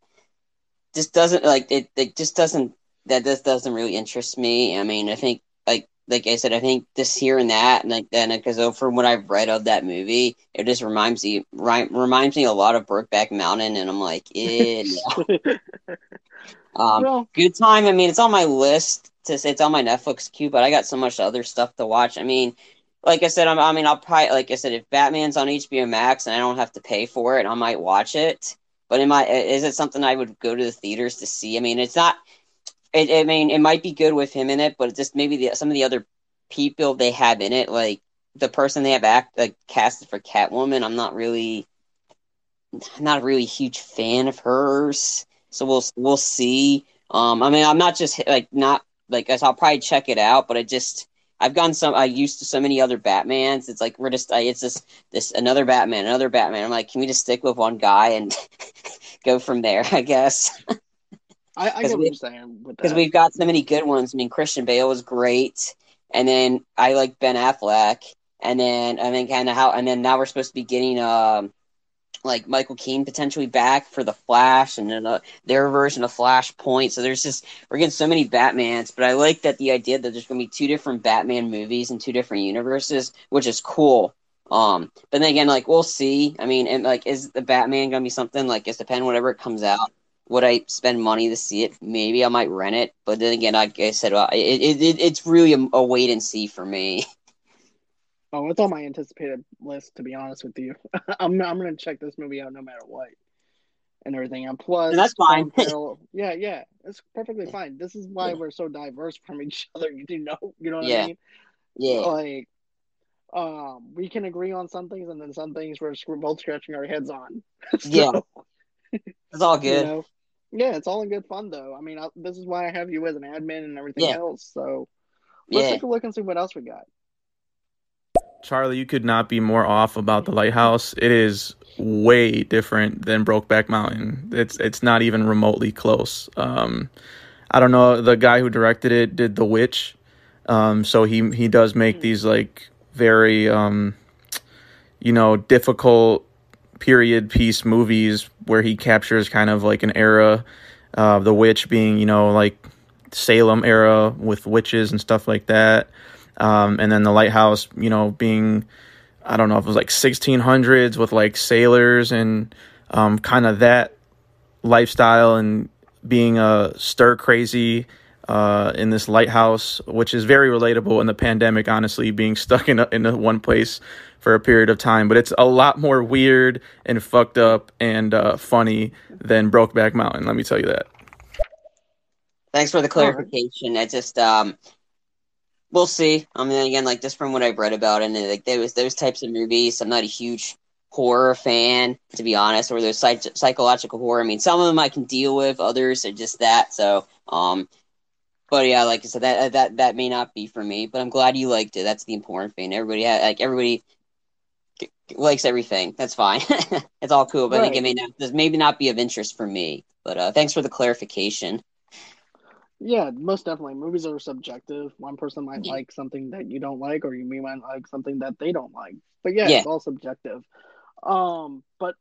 just doesn't like it. It just doesn't that just doesn't really interest me. I mean, I think like I said, I think this here and that, and like then because from what I've read of that movie, it just reminds me reminds me a lot of Brokeback Mountain, and I'm like, eh, yeah. um, well, good time. I mean, it's on my list to say it's on my Netflix queue, but I got so much other stuff to watch. I mean, like I said, I'm, I mean, I'll probably like I said, if Batman's on HBO Max and I don't have to pay for it, I might watch it. But am I? Is it something I would go to the theaters to see? I mean, it's not. It, I mean, it might be good with him in it, but just maybe the, some of the other people they have in it, like the person they have act like casted for Catwoman, I'm not really, not a really huge fan of hers. So we'll we'll see. Um, I mean, I'm not just like not like I'll probably check it out, but I just I've gone some. I used to so many other Batmans. It's like we're just. I, It's just this another Batman, another Batman. I'm like, can we just stick with one guy and go from there? I guess. I, I get what you're saying because we've got so many good ones. I mean, Christian Bale was great, and then I like Ben Affleck, and then I think kind of how, and then now we're supposed to be getting um like Michael Keaton potentially back for the Flash and then uh, their version of Flashpoint. So there's just we're getting so many Batmans, but I like that the idea that there's going to be two different Batman movies in two different universes, which is cool. Um, but then again, like we'll see. I mean, and like, is the Batman going to be something like it's depending whatever it comes out? Would I spend money to see it? Maybe I might rent it, but then again, like I said, well, it, it, it it's really a, a wait and see for me. Oh, it's on my anticipated list. To be honest with you, I'm I'm gonna check this movie out no matter what, and everything. And plus, and that's fine. yeah, yeah, it's perfectly fine. This is why we're so diverse from each other. You know, you know what yeah. I mean? Yeah. Like, um, we can agree on some things, and then some things we're both scratching our heads on. so, yeah, it's all good. You know? Yeah, it's all in good fun though. I mean, I, this is why I have you as an admin and everything yeah. else. So let's yeah. take a look and see what else we got. Charlie, you could not be more off about the lighthouse. It is way different than Brokeback Mountain. It's it's not even remotely close. Um, I don't know. The guy who directed it did The Witch, um, so he he does make these like very um, you know difficult period piece movies where he captures kind of like an era. Uh, the Witch being you know like Salem era with witches and stuff like that. Um, and then the lighthouse, you know, being, I don't know if it was like 1600s with like sailors and um, kind of that lifestyle and being a stir crazy uh, in this lighthouse, which is very relatable in the pandemic, honestly, being stuck in, a, in a one place for a period of time. But it's a lot more weird and fucked up and uh, funny than Brokeback Mountain, let me tell you that. Thanks for the clarification. I just, um, we'll see. I mean, again, like just from what I've read about it, and like those those types of movies, I'm not a huge horror fan, to be honest, or those psych- psychological horror. I mean, some of them I can deal with, others are just that. So, um, but yeah, like I said, that that that may not be for me. But I'm glad you liked it. That's the important thing. Everybody, ha- like everybody likes everything. That's fine. it's all cool. But right. I think it may not, maybe not be of interest for me. But uh, thanks for the clarification. Yeah, most definitely. Movies are subjective. One person might yeah. like something that you don't like, or you might like something that they don't like. But yeah, yeah. it's all subjective. Um, but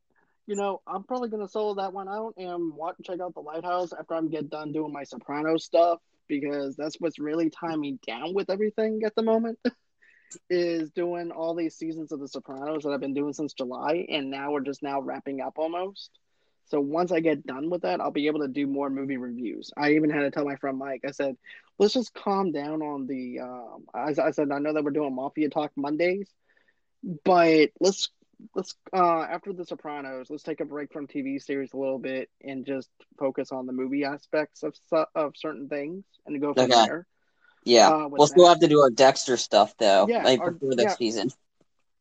you know, I'm probably gonna solo that one out and watch check out the Lighthouse after I'm get done doing my Soprano stuff because that's what's really tying me down with everything at the moment. is doing all these seasons of the Sopranos that I've been doing since July, and now we're just now wrapping up almost. So once I get done with that, I'll be able to do more movie reviews. I even had to tell my friend Mike. I said, "Let's just calm down on the." Um, I, I said, "I know that we're doing Mafia Talk Mondays, but let's let's uh, after The Sopranos, let's take a break from TV series a little bit and just focus on the movie aspects of of certain things and go from okay. there." Yeah, uh, we'll still have to do our Dexter stuff though. Yeah, like our, before next yeah. season.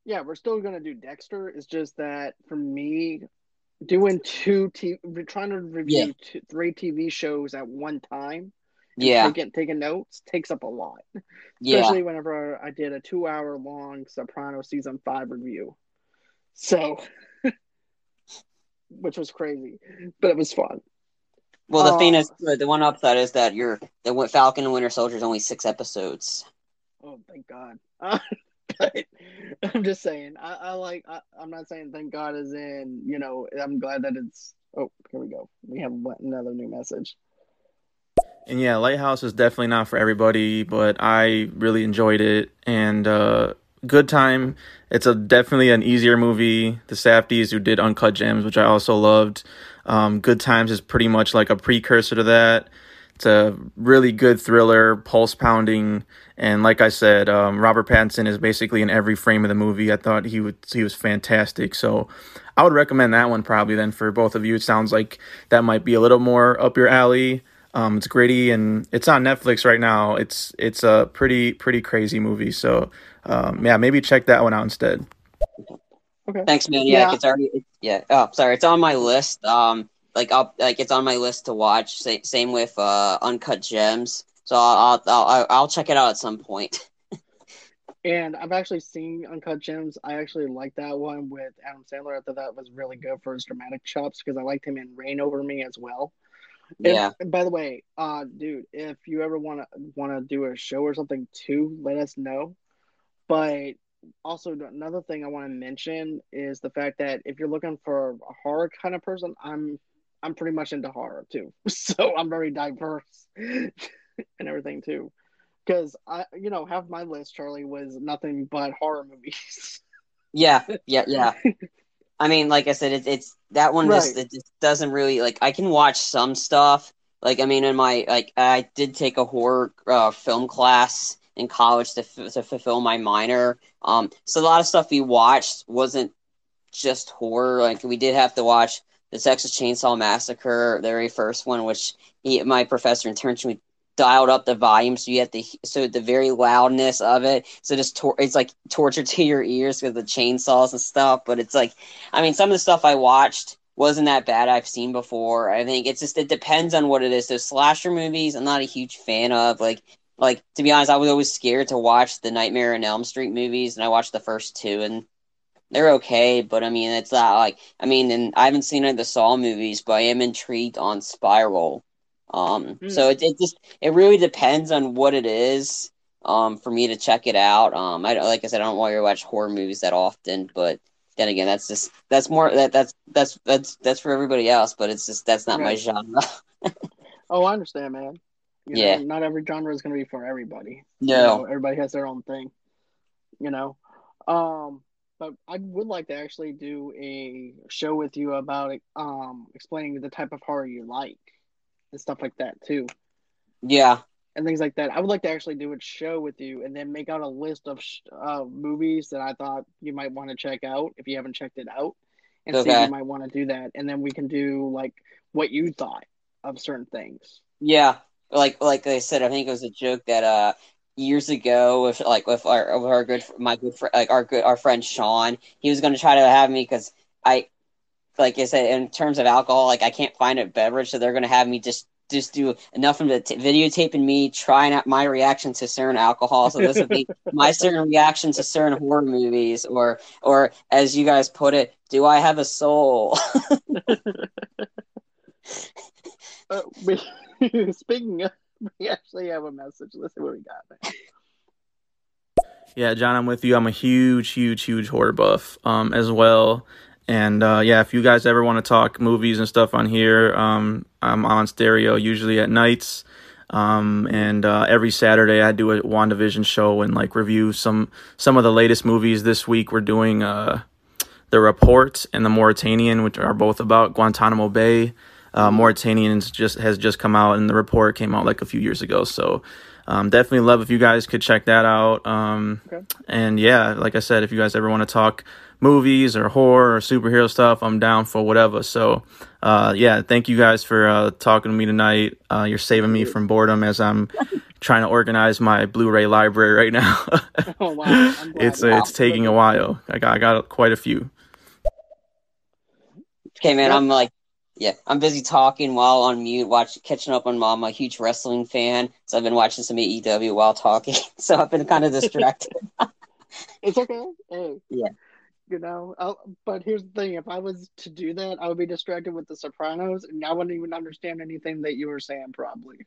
Yeah, we're still gonna do Dexter. It's just that for me, doing two t trying to review yeah. two, three TV shows at one time. Yeah, taking taking notes takes up a lot. Yeah, especially whenever I did a two hour long Soprano season five review. So, which was crazy, but it was fun. Well, the uh, thing is, the one upside is that your the Falcon and Winter Soldier is only six episodes. Oh, thank God. Uh, but I'm just saying, I, I like. I, am not saying thank God is in. You know, I'm glad that it's. Oh, here we go. We have another new message. And yeah, Lighthouse is definitely not for everybody, but I really enjoyed it and uh, good time. It's a definitely an easier movie. The Safdies who did Uncut Gems, which I also loved. Um, good Times is pretty much like a precursor to that. It's a really good thriller, pulse pounding, and like I said, um, Robert Pattinson is basically in every frame of the movie. I thought he would he was fantastic. So I would recommend that one probably then for both of you. It sounds like that might be a little more up your alley. Um, it's gritty and it's on Netflix right now. It's it's a pretty pretty crazy movie. So um, yeah, maybe check that one out instead. Okay. Thanks, man. Yeah, yeah. it's already yeah. Oh, sorry, it's on my list. Um, like I'll like it's on my list to watch. Same with uh, Uncut Gems. So I'll I'll I'll I'll check it out at some point. and I've actually seen Uncut Gems. I actually like that one with Adam Sandler. I thought that was really good for his dramatic chops because I liked him in Reign Over Me as well. Yeah. By the way, uh, dude, if you ever want to want to do a show or something too, let us know. But also another thing I want to mention is the fact that if you're looking for a horror kind of person, I'm I'm pretty much into horror too. So I'm very diverse and everything too. Because I, you know, half my list, Charlie, was nothing but horror movies. Yeah, yeah, yeah. I mean, like I said, it, it's that one right. just it just doesn't really like. I can watch some stuff. Like I mean, in my like, I did take a horror uh, film class in college to f- to fulfill my minor. Um, so a lot of stuff we watched wasn't just horror. Like we did have to watch the Texas Chainsaw Massacre, the very first one, which he, my professor intentionally dialed up the volume so you have to so the very loudness of it so just tor- it's like torture to your ears with the chainsaws and stuff but it's like i mean some of the stuff i watched wasn't that bad i've seen before i think it's just it depends on what it is those slasher movies i'm not a huge fan of like like to be honest i was always scared to watch the nightmare on elm street movies and i watched the first two and they're okay, but I mean, it's not like I mean, and I haven't seen any of the Saw movies, but I am intrigued on Spiral. Um, mm. so it, it just it really depends on what it is. Um, for me to check it out. Um, I like I said, I don't want to watch horror movies that often, but then again, that's just that's more that that's that's that's that's for everybody else. But it's just that's not right. my genre. oh, I understand, man. You yeah, know, not every genre is going to be for everybody. No, you know, everybody has their own thing. You know, um, but I would like to actually do a show with you about um explaining the type of horror you like and stuff like that too. Yeah, and things like that. I would like to actually do a show with you and then make out a list of uh, movies that I thought you might want to check out if you haven't checked it out, and okay. see if you might want to do that. And then we can do like what you thought of certain things. Yeah, like like I said, I think it was a joke that uh years ago with like with our with our good my good friend like our good our friend Sean. He was going to try to have me because I like I said in terms of alcohol, like I can't find a beverage, so they're going to have me just just do enough of the t- videotaping me trying out my reaction to certain alcohol. So this would be my certain reaction to certain horror movies, or or as you guys put it, do I have a soul? uh, speaking of we actually have a message. Let's see what we got. Yeah, John, I'm with you. I'm a huge, huge, huge horror buff um, as well. And uh, yeah, if you guys ever want to talk movies and stuff on here, um, I'm on stereo usually at nights. Um, and uh, every Saturday I do a WandaVision show and like review some some of the latest movies. This week we're doing uh, The Report and The Mauritanian, which are both about Guantanamo Bay. Uh, Mauritanians just has just come out, and the report came out like a few years ago. So um, definitely love if you guys could check that out. Um, okay. And yeah, like I said, if you guys ever want to talk movies or horror or superhero stuff, I'm down for whatever. So uh, yeah, thank you guys for uh, talking to me tonight. Uh, you're saving me from boredom as I'm trying to organize my Blu-ray library right now. oh, wow. It's wow. it's taking a while. I got I got quite a few. Okay, man. I'm like yeah, I'm busy talking while on mute, watch catching up on mom. I'm a huge wrestling fan, so I've been watching some AEW while talking. So I've been kind of distracted. it's okay. Hey, yeah, you know. I'll, but here's the thing: if I was to do that, I would be distracted with The Sopranos, and I wouldn't even understand anything that you were saying, probably.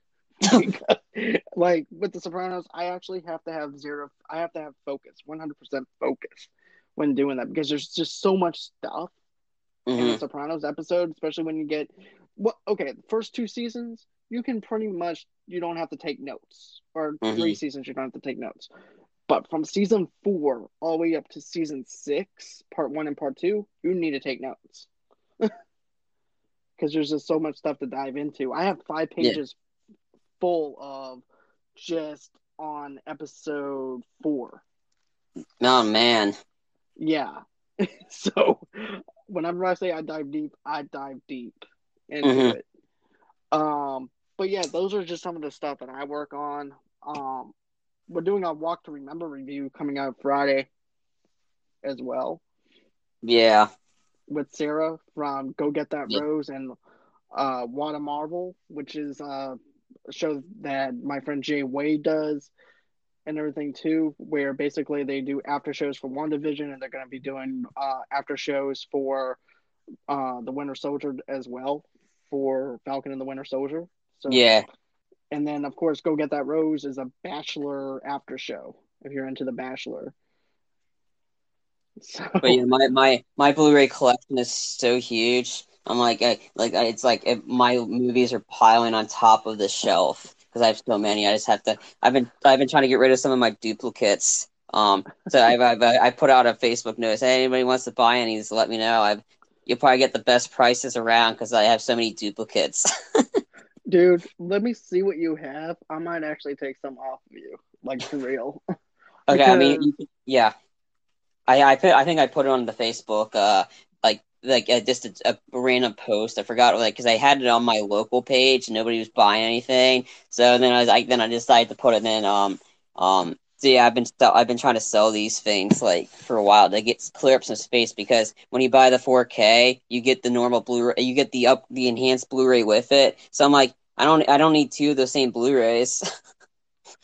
like with The Sopranos, I actually have to have zero. I have to have focus, 100% focus when doing that because there's just so much stuff mm-hmm. in the Sopranos episode, especially when you get what okay, first two seasons, you can pretty much you don't have to take notes. Or mm-hmm. three seasons you don't have to take notes. But from season four all the way up to season six, part one and part two, you need to take notes. Because there's just so much stuff to dive into. I have five pages, yeah. full of just on episode four. Oh man. Yeah. so whenever I say I dive deep, I dive deep into Mhm. it. Um, but yeah, those are just some of the stuff that I work on. Um, we're doing a walk to remember review coming out Friday as well Yeah. with Sarah from Go Get That Yeah. Rose and uh Wada Marvel, which is uh, a show that my friend Jay Wade does and everything too, where basically they do after shows for WandaVision and they're gonna be doing uh after shows for uh the Winter Soldier as well for Falcon and the Winter Soldier. So Yeah. and then of course Go Get That Rose is a Bachelor after show if you're into the Bachelor. So But yeah, my my my Blu-ray collection is so huge. I'm like, I, like I, it's like if my movies are piling on top of the shelf because I have so many. I just have to. I've been I've been trying to get rid of some of my duplicates. Um, so I've, I've I put out a Facebook notice. Hey, anybody wants to buy any? Just let me know. I've you'll probably get the best prices around because I have so many duplicates. Dude, let me see what you have. I might actually take some off of you, like for real. Okay, I mean, Because- you could- yeah, I I put I think I put it on the Facebook, uh, like uh, just a, a random post. I forgot like because I had it on my local page and nobody was buying anything. So then I was like, then I decided to put it in. Um, um. So yeah, I've been sell- I've been trying to sell these things like for a while to get clear up some space because when you buy the 4K, you get the normal Blu-ray, you get the up the enhanced Blu-ray with it. So I'm like, I don't I don't need two of the same Blu-rays.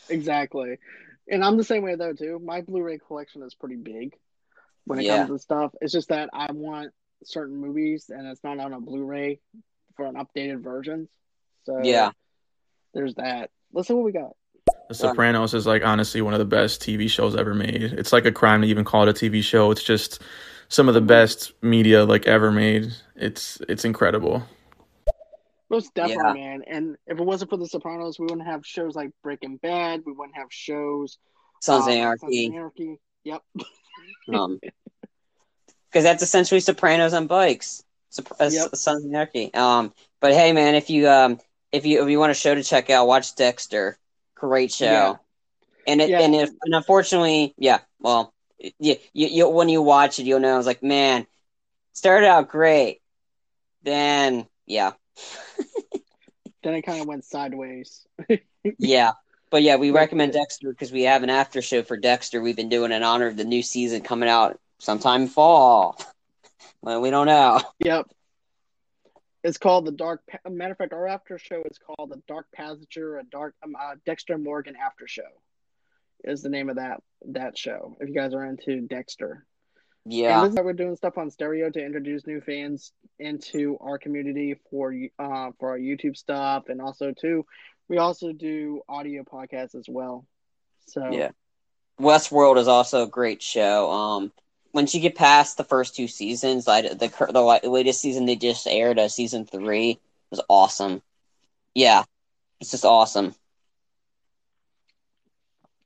exactly. And I'm the same way though too. My Blu-ray collection is pretty big when it Yeah. comes to stuff. It's just that I want certain movies and it's not on a Blu-ray for an updated version. So Yeah. there's that. Let's see what we got. The Sopranos is like honestly one of the best TV shows ever made. It's like a crime to even call it a TV show. It's just some of the best media like ever made. It's it's incredible. Most definitely, man. And if it wasn't for The Sopranos, we wouldn't have shows like Breaking Bad. We wouldn't have shows. Sons uh, of Sons Anarchy. of Anarchy. Yep. Um, because that's essentially Sopranos on bikes. Sop- uh, Yep. Sons of. Um, but hey, man, if you um, if you if you want a show to check out, watch Dexter. Great show. Yeah. And it Yeah. and if and unfortunately, yeah, well, you, you you when you watch it, you'll know. It's like, man, started out great, then yeah, Then it kind of went sideways. yeah. But yeah, we recommend. Dexter because we have an after show for Dexter. We've been doing in honor of the new season coming out sometime fall. Well, we don't know. Yep. It's called the Dark. Pa- Matter of fact, our after show is called the Dark Passenger, a Dark um, uh, Dexter Morgan after show. Is the name of that that show? If you guys are into Dexter, Yeah. And this is we're doing stuff on stereo to introduce new fans into our community for uh for our YouTube stuff, and also too, we also do audio podcasts as well. So Yeah. Westworld is also a great show. Um, once you get past the first two seasons, like the the latest season they just aired, uh, season three was awesome. Yeah, it's just awesome.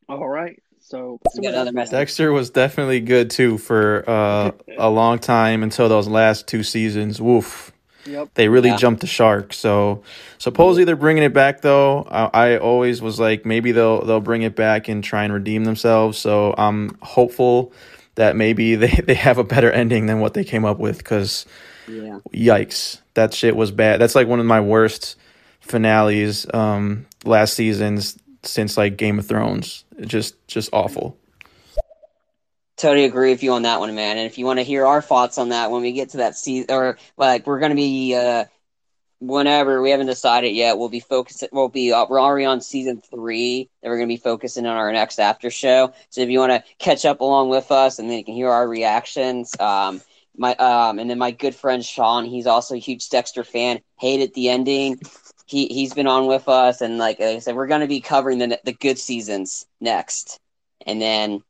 all right. So another message. Dexter was definitely good too for uh, a long time until those last two seasons. Woof. Yep. They really Yeah. jumped the shark. So supposedly they're bringing it back though. I, I always was like maybe they'll they'll bring it back and try and redeem themselves. So I'm hopeful that maybe they, they have a better ending than what they came up with because Yeah, yikes that shit was bad. That's like one of my worst finales um last seasons since like Game of Thrones. Just just awful. totally agree with you on that one, man. And if you want to hear our thoughts on that when we get to that season, or like we're gonna be uh, whenever we haven't decided yet, we'll be focusing. We'll be uh, we're already on season three. That we're gonna be focusing on our next after show. So if you want to catch up along with us, and then you can hear our reactions. Um, my um, and then my good friend Sean, he's also a huge Dexter fan. Hated the ending. He he's been on with us, and like I said, we're gonna be covering the the good seasons next, and then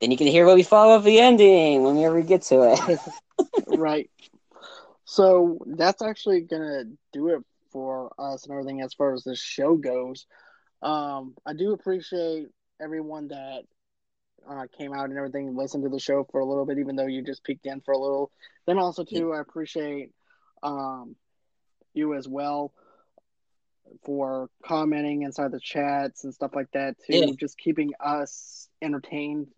then you can hear what we follow up the ending whenever we get to it. right. So that's actually gonna do it for us and everything as far as this show goes. Um, I do appreciate everyone that uh, came out and everything, listened to the show for a little bit, even though you just peeked in for a little. Then also too, I appreciate um, you as well. for commenting inside the chats and stuff like that too. Yeah. Just keeping us entertained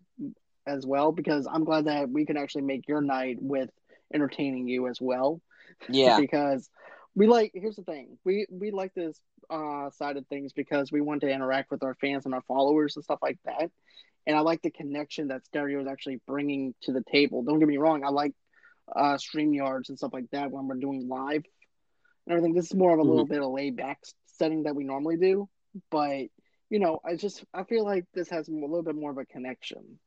as well because I'm glad that we can actually make your night with entertaining you as well. Yeah. because we like here's the thing. We we like this uh side of things because we want to interact with our fans and our followers and stuff like that. And I like the connection that Stereo is actually bringing to the table. Don't get me wrong, I like uh StreamYards and stuff like that when we're doing live and everything. This is more of a mm-hmm. little bit of laid back setting that we normally do, but you know, I just I feel like this has a little bit more of a connection.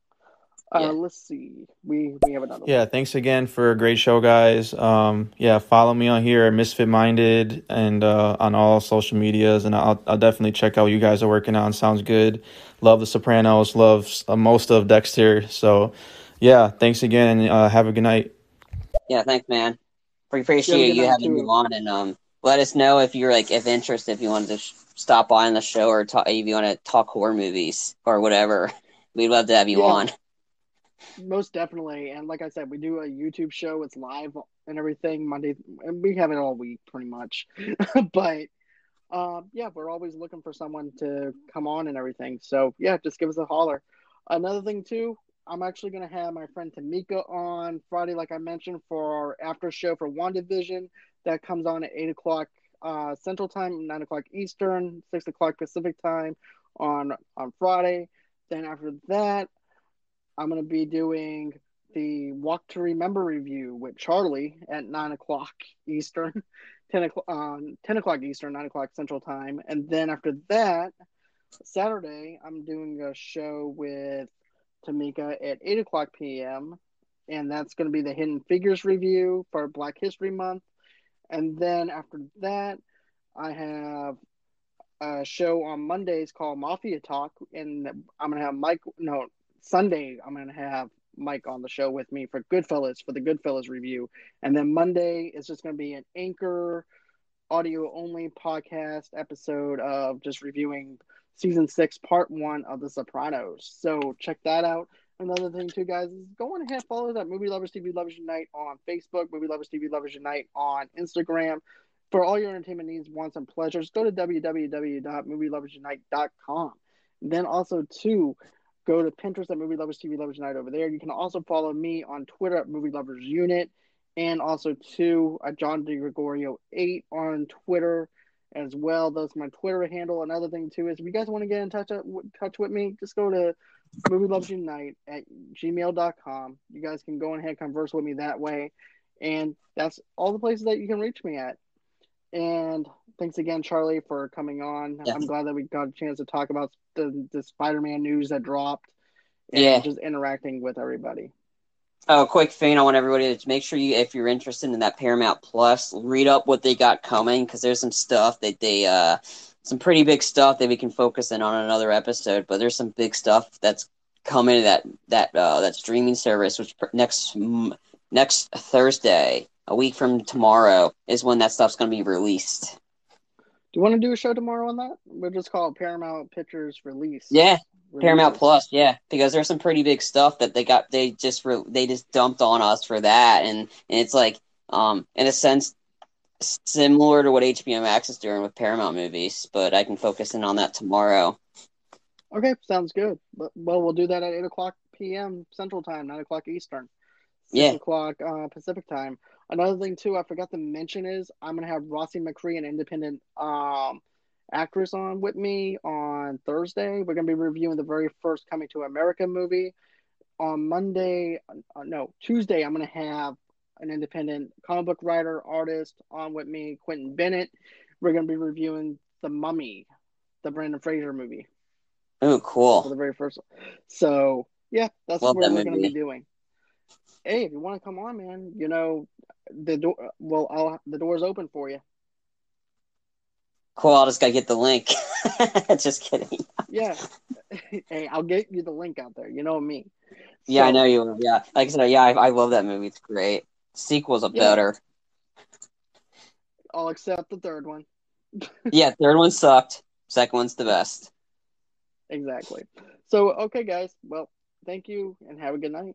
Uh, yeah. let's see. We we have another. Yeah, one. thanks again for a great show, guys. Um, yeah, follow me on here, Misfit Minded, and uh, on all social medias, and I'll I'll definitely check out what you guys are working on. Sounds good. Love The Sopranos. Love uh, most of Dexter. So, yeah, thanks again, and uh, have a good night. Yeah, thanks, man. We appreciate you having me on, and um, let us know if you're like if interested, if you want to sh- stop by on the show or talk, if you want to talk horror movies or whatever. We'd love to have you yeah. on. Most definitely. And like I said, we do a YouTube show. It's live and everything Monday. And we have it all week pretty much. but um, yeah, we're always looking for someone to come on and everything. So yeah, just give us a holler. Another thing too, I'm actually going to have my friend Tamika on Friday, like I mentioned, for our after show for WandaVision. That comes on at 8 o'clock uh, Central Time, 9 o'clock Eastern, 6 o'clock Pacific Time on, on Friday. Then after that, I'm going to be doing the Walk to Remember review with Charlie at 9 o'clock Eastern, 10 o'clock, um, 10 o'clock Eastern, 9 o'clock Central Time. And then after that, Saturday, I'm doing a show with Tamika at 8 o'clock p.m. And that's going to be the Hidden Figures review for Black History Month. And then after that, I have a show on Mondays called Mafia Talk. And I'm to have Mike, no, Sunday, I'm going to have Mike on the show with me for Goodfellas for the Goodfellas review, and then Monday is just going to be an anchor audio only podcast episode of just reviewing season six, part one of The Sopranos. So check that out. Another thing too, guys, is go on ahead follow that Movie Lovers TV Lovers Unite on Facebook, Movie Lovers TV Lovers Unite on Instagram. For all your entertainment needs, wants, and pleasures, go to www.movieloversunite.com. Then also too, Go to Pinterest at Movie Lovers TV Lovers Night over there. You can also follow me on Twitter at Movie Lovers Unite and also to at John DeGregorio eight on Twitter as well. That's my Twitter handle. Another thing too is if you guys want to get in touch uh, touch with me, just go to Movie Lovers Unite at gmail.com. You guys can go ahead and converse with me that way. And that's all the places that you can reach me at. And thanks again, Charlie, for coming on. I'm glad that we got a chance to talk about the, the Spider Man news that dropped and yeah. just interacting with everybody. Oh, quick thing I want everybody to make sure you, if you're interested in that Paramount Plus, read up what they got coming because there's some stuff that they, uh, some pretty big stuff that we can focus in on another episode. But there's some big stuff that's coming that that uh, that streaming service, which next next Thursday a week from tomorrow is when that stuff's going to be released. You want to do a show tomorrow on that? We'll just call it Paramount Pictures Release. Yeah, release. Paramount Plus. Yeah, because there's some pretty big stuff that they got. They just re- they just dumped on us for that, and, and it's like, um, in a sense, similar to what HBO Max is doing with Paramount movies. But I can focus in on that tomorrow. Okay, sounds good. Well, we'll do that at eight o'clock p.m. Central Time, nine o'clock Eastern, six yeah. o'clock uh, Pacific Time. Another thing too, I forgot to mention is I'm gonna have Rossy McCree, an independent um, actress, on with me on Thursday. We're gonna be reviewing the very first Coming to America movie. On Monday, uh, no Tuesday, I'm gonna have an independent comic book writer artist on with me, Quentin Bennett. We're gonna be reviewing The Mummy, the Brendan Fraser movie. Oh, cool! For the very first. So yeah, that's Love what that we're movie. gonna be doing hey, if you want to come on, man, you know, the door. Well, I'll the door's open for you. Cool. I'll just gotta get the link. just kidding. yeah. hey, I'll get you the link out there. You know me. So, yeah, I know you. Yeah, like I said, yeah, I, I love that movie. It's great. Sequels are yeah. better. I'll accept the third one. yeah, third one sucked. Second one's the best. Exactly. So, okay, guys. Well, thank you and have a good night.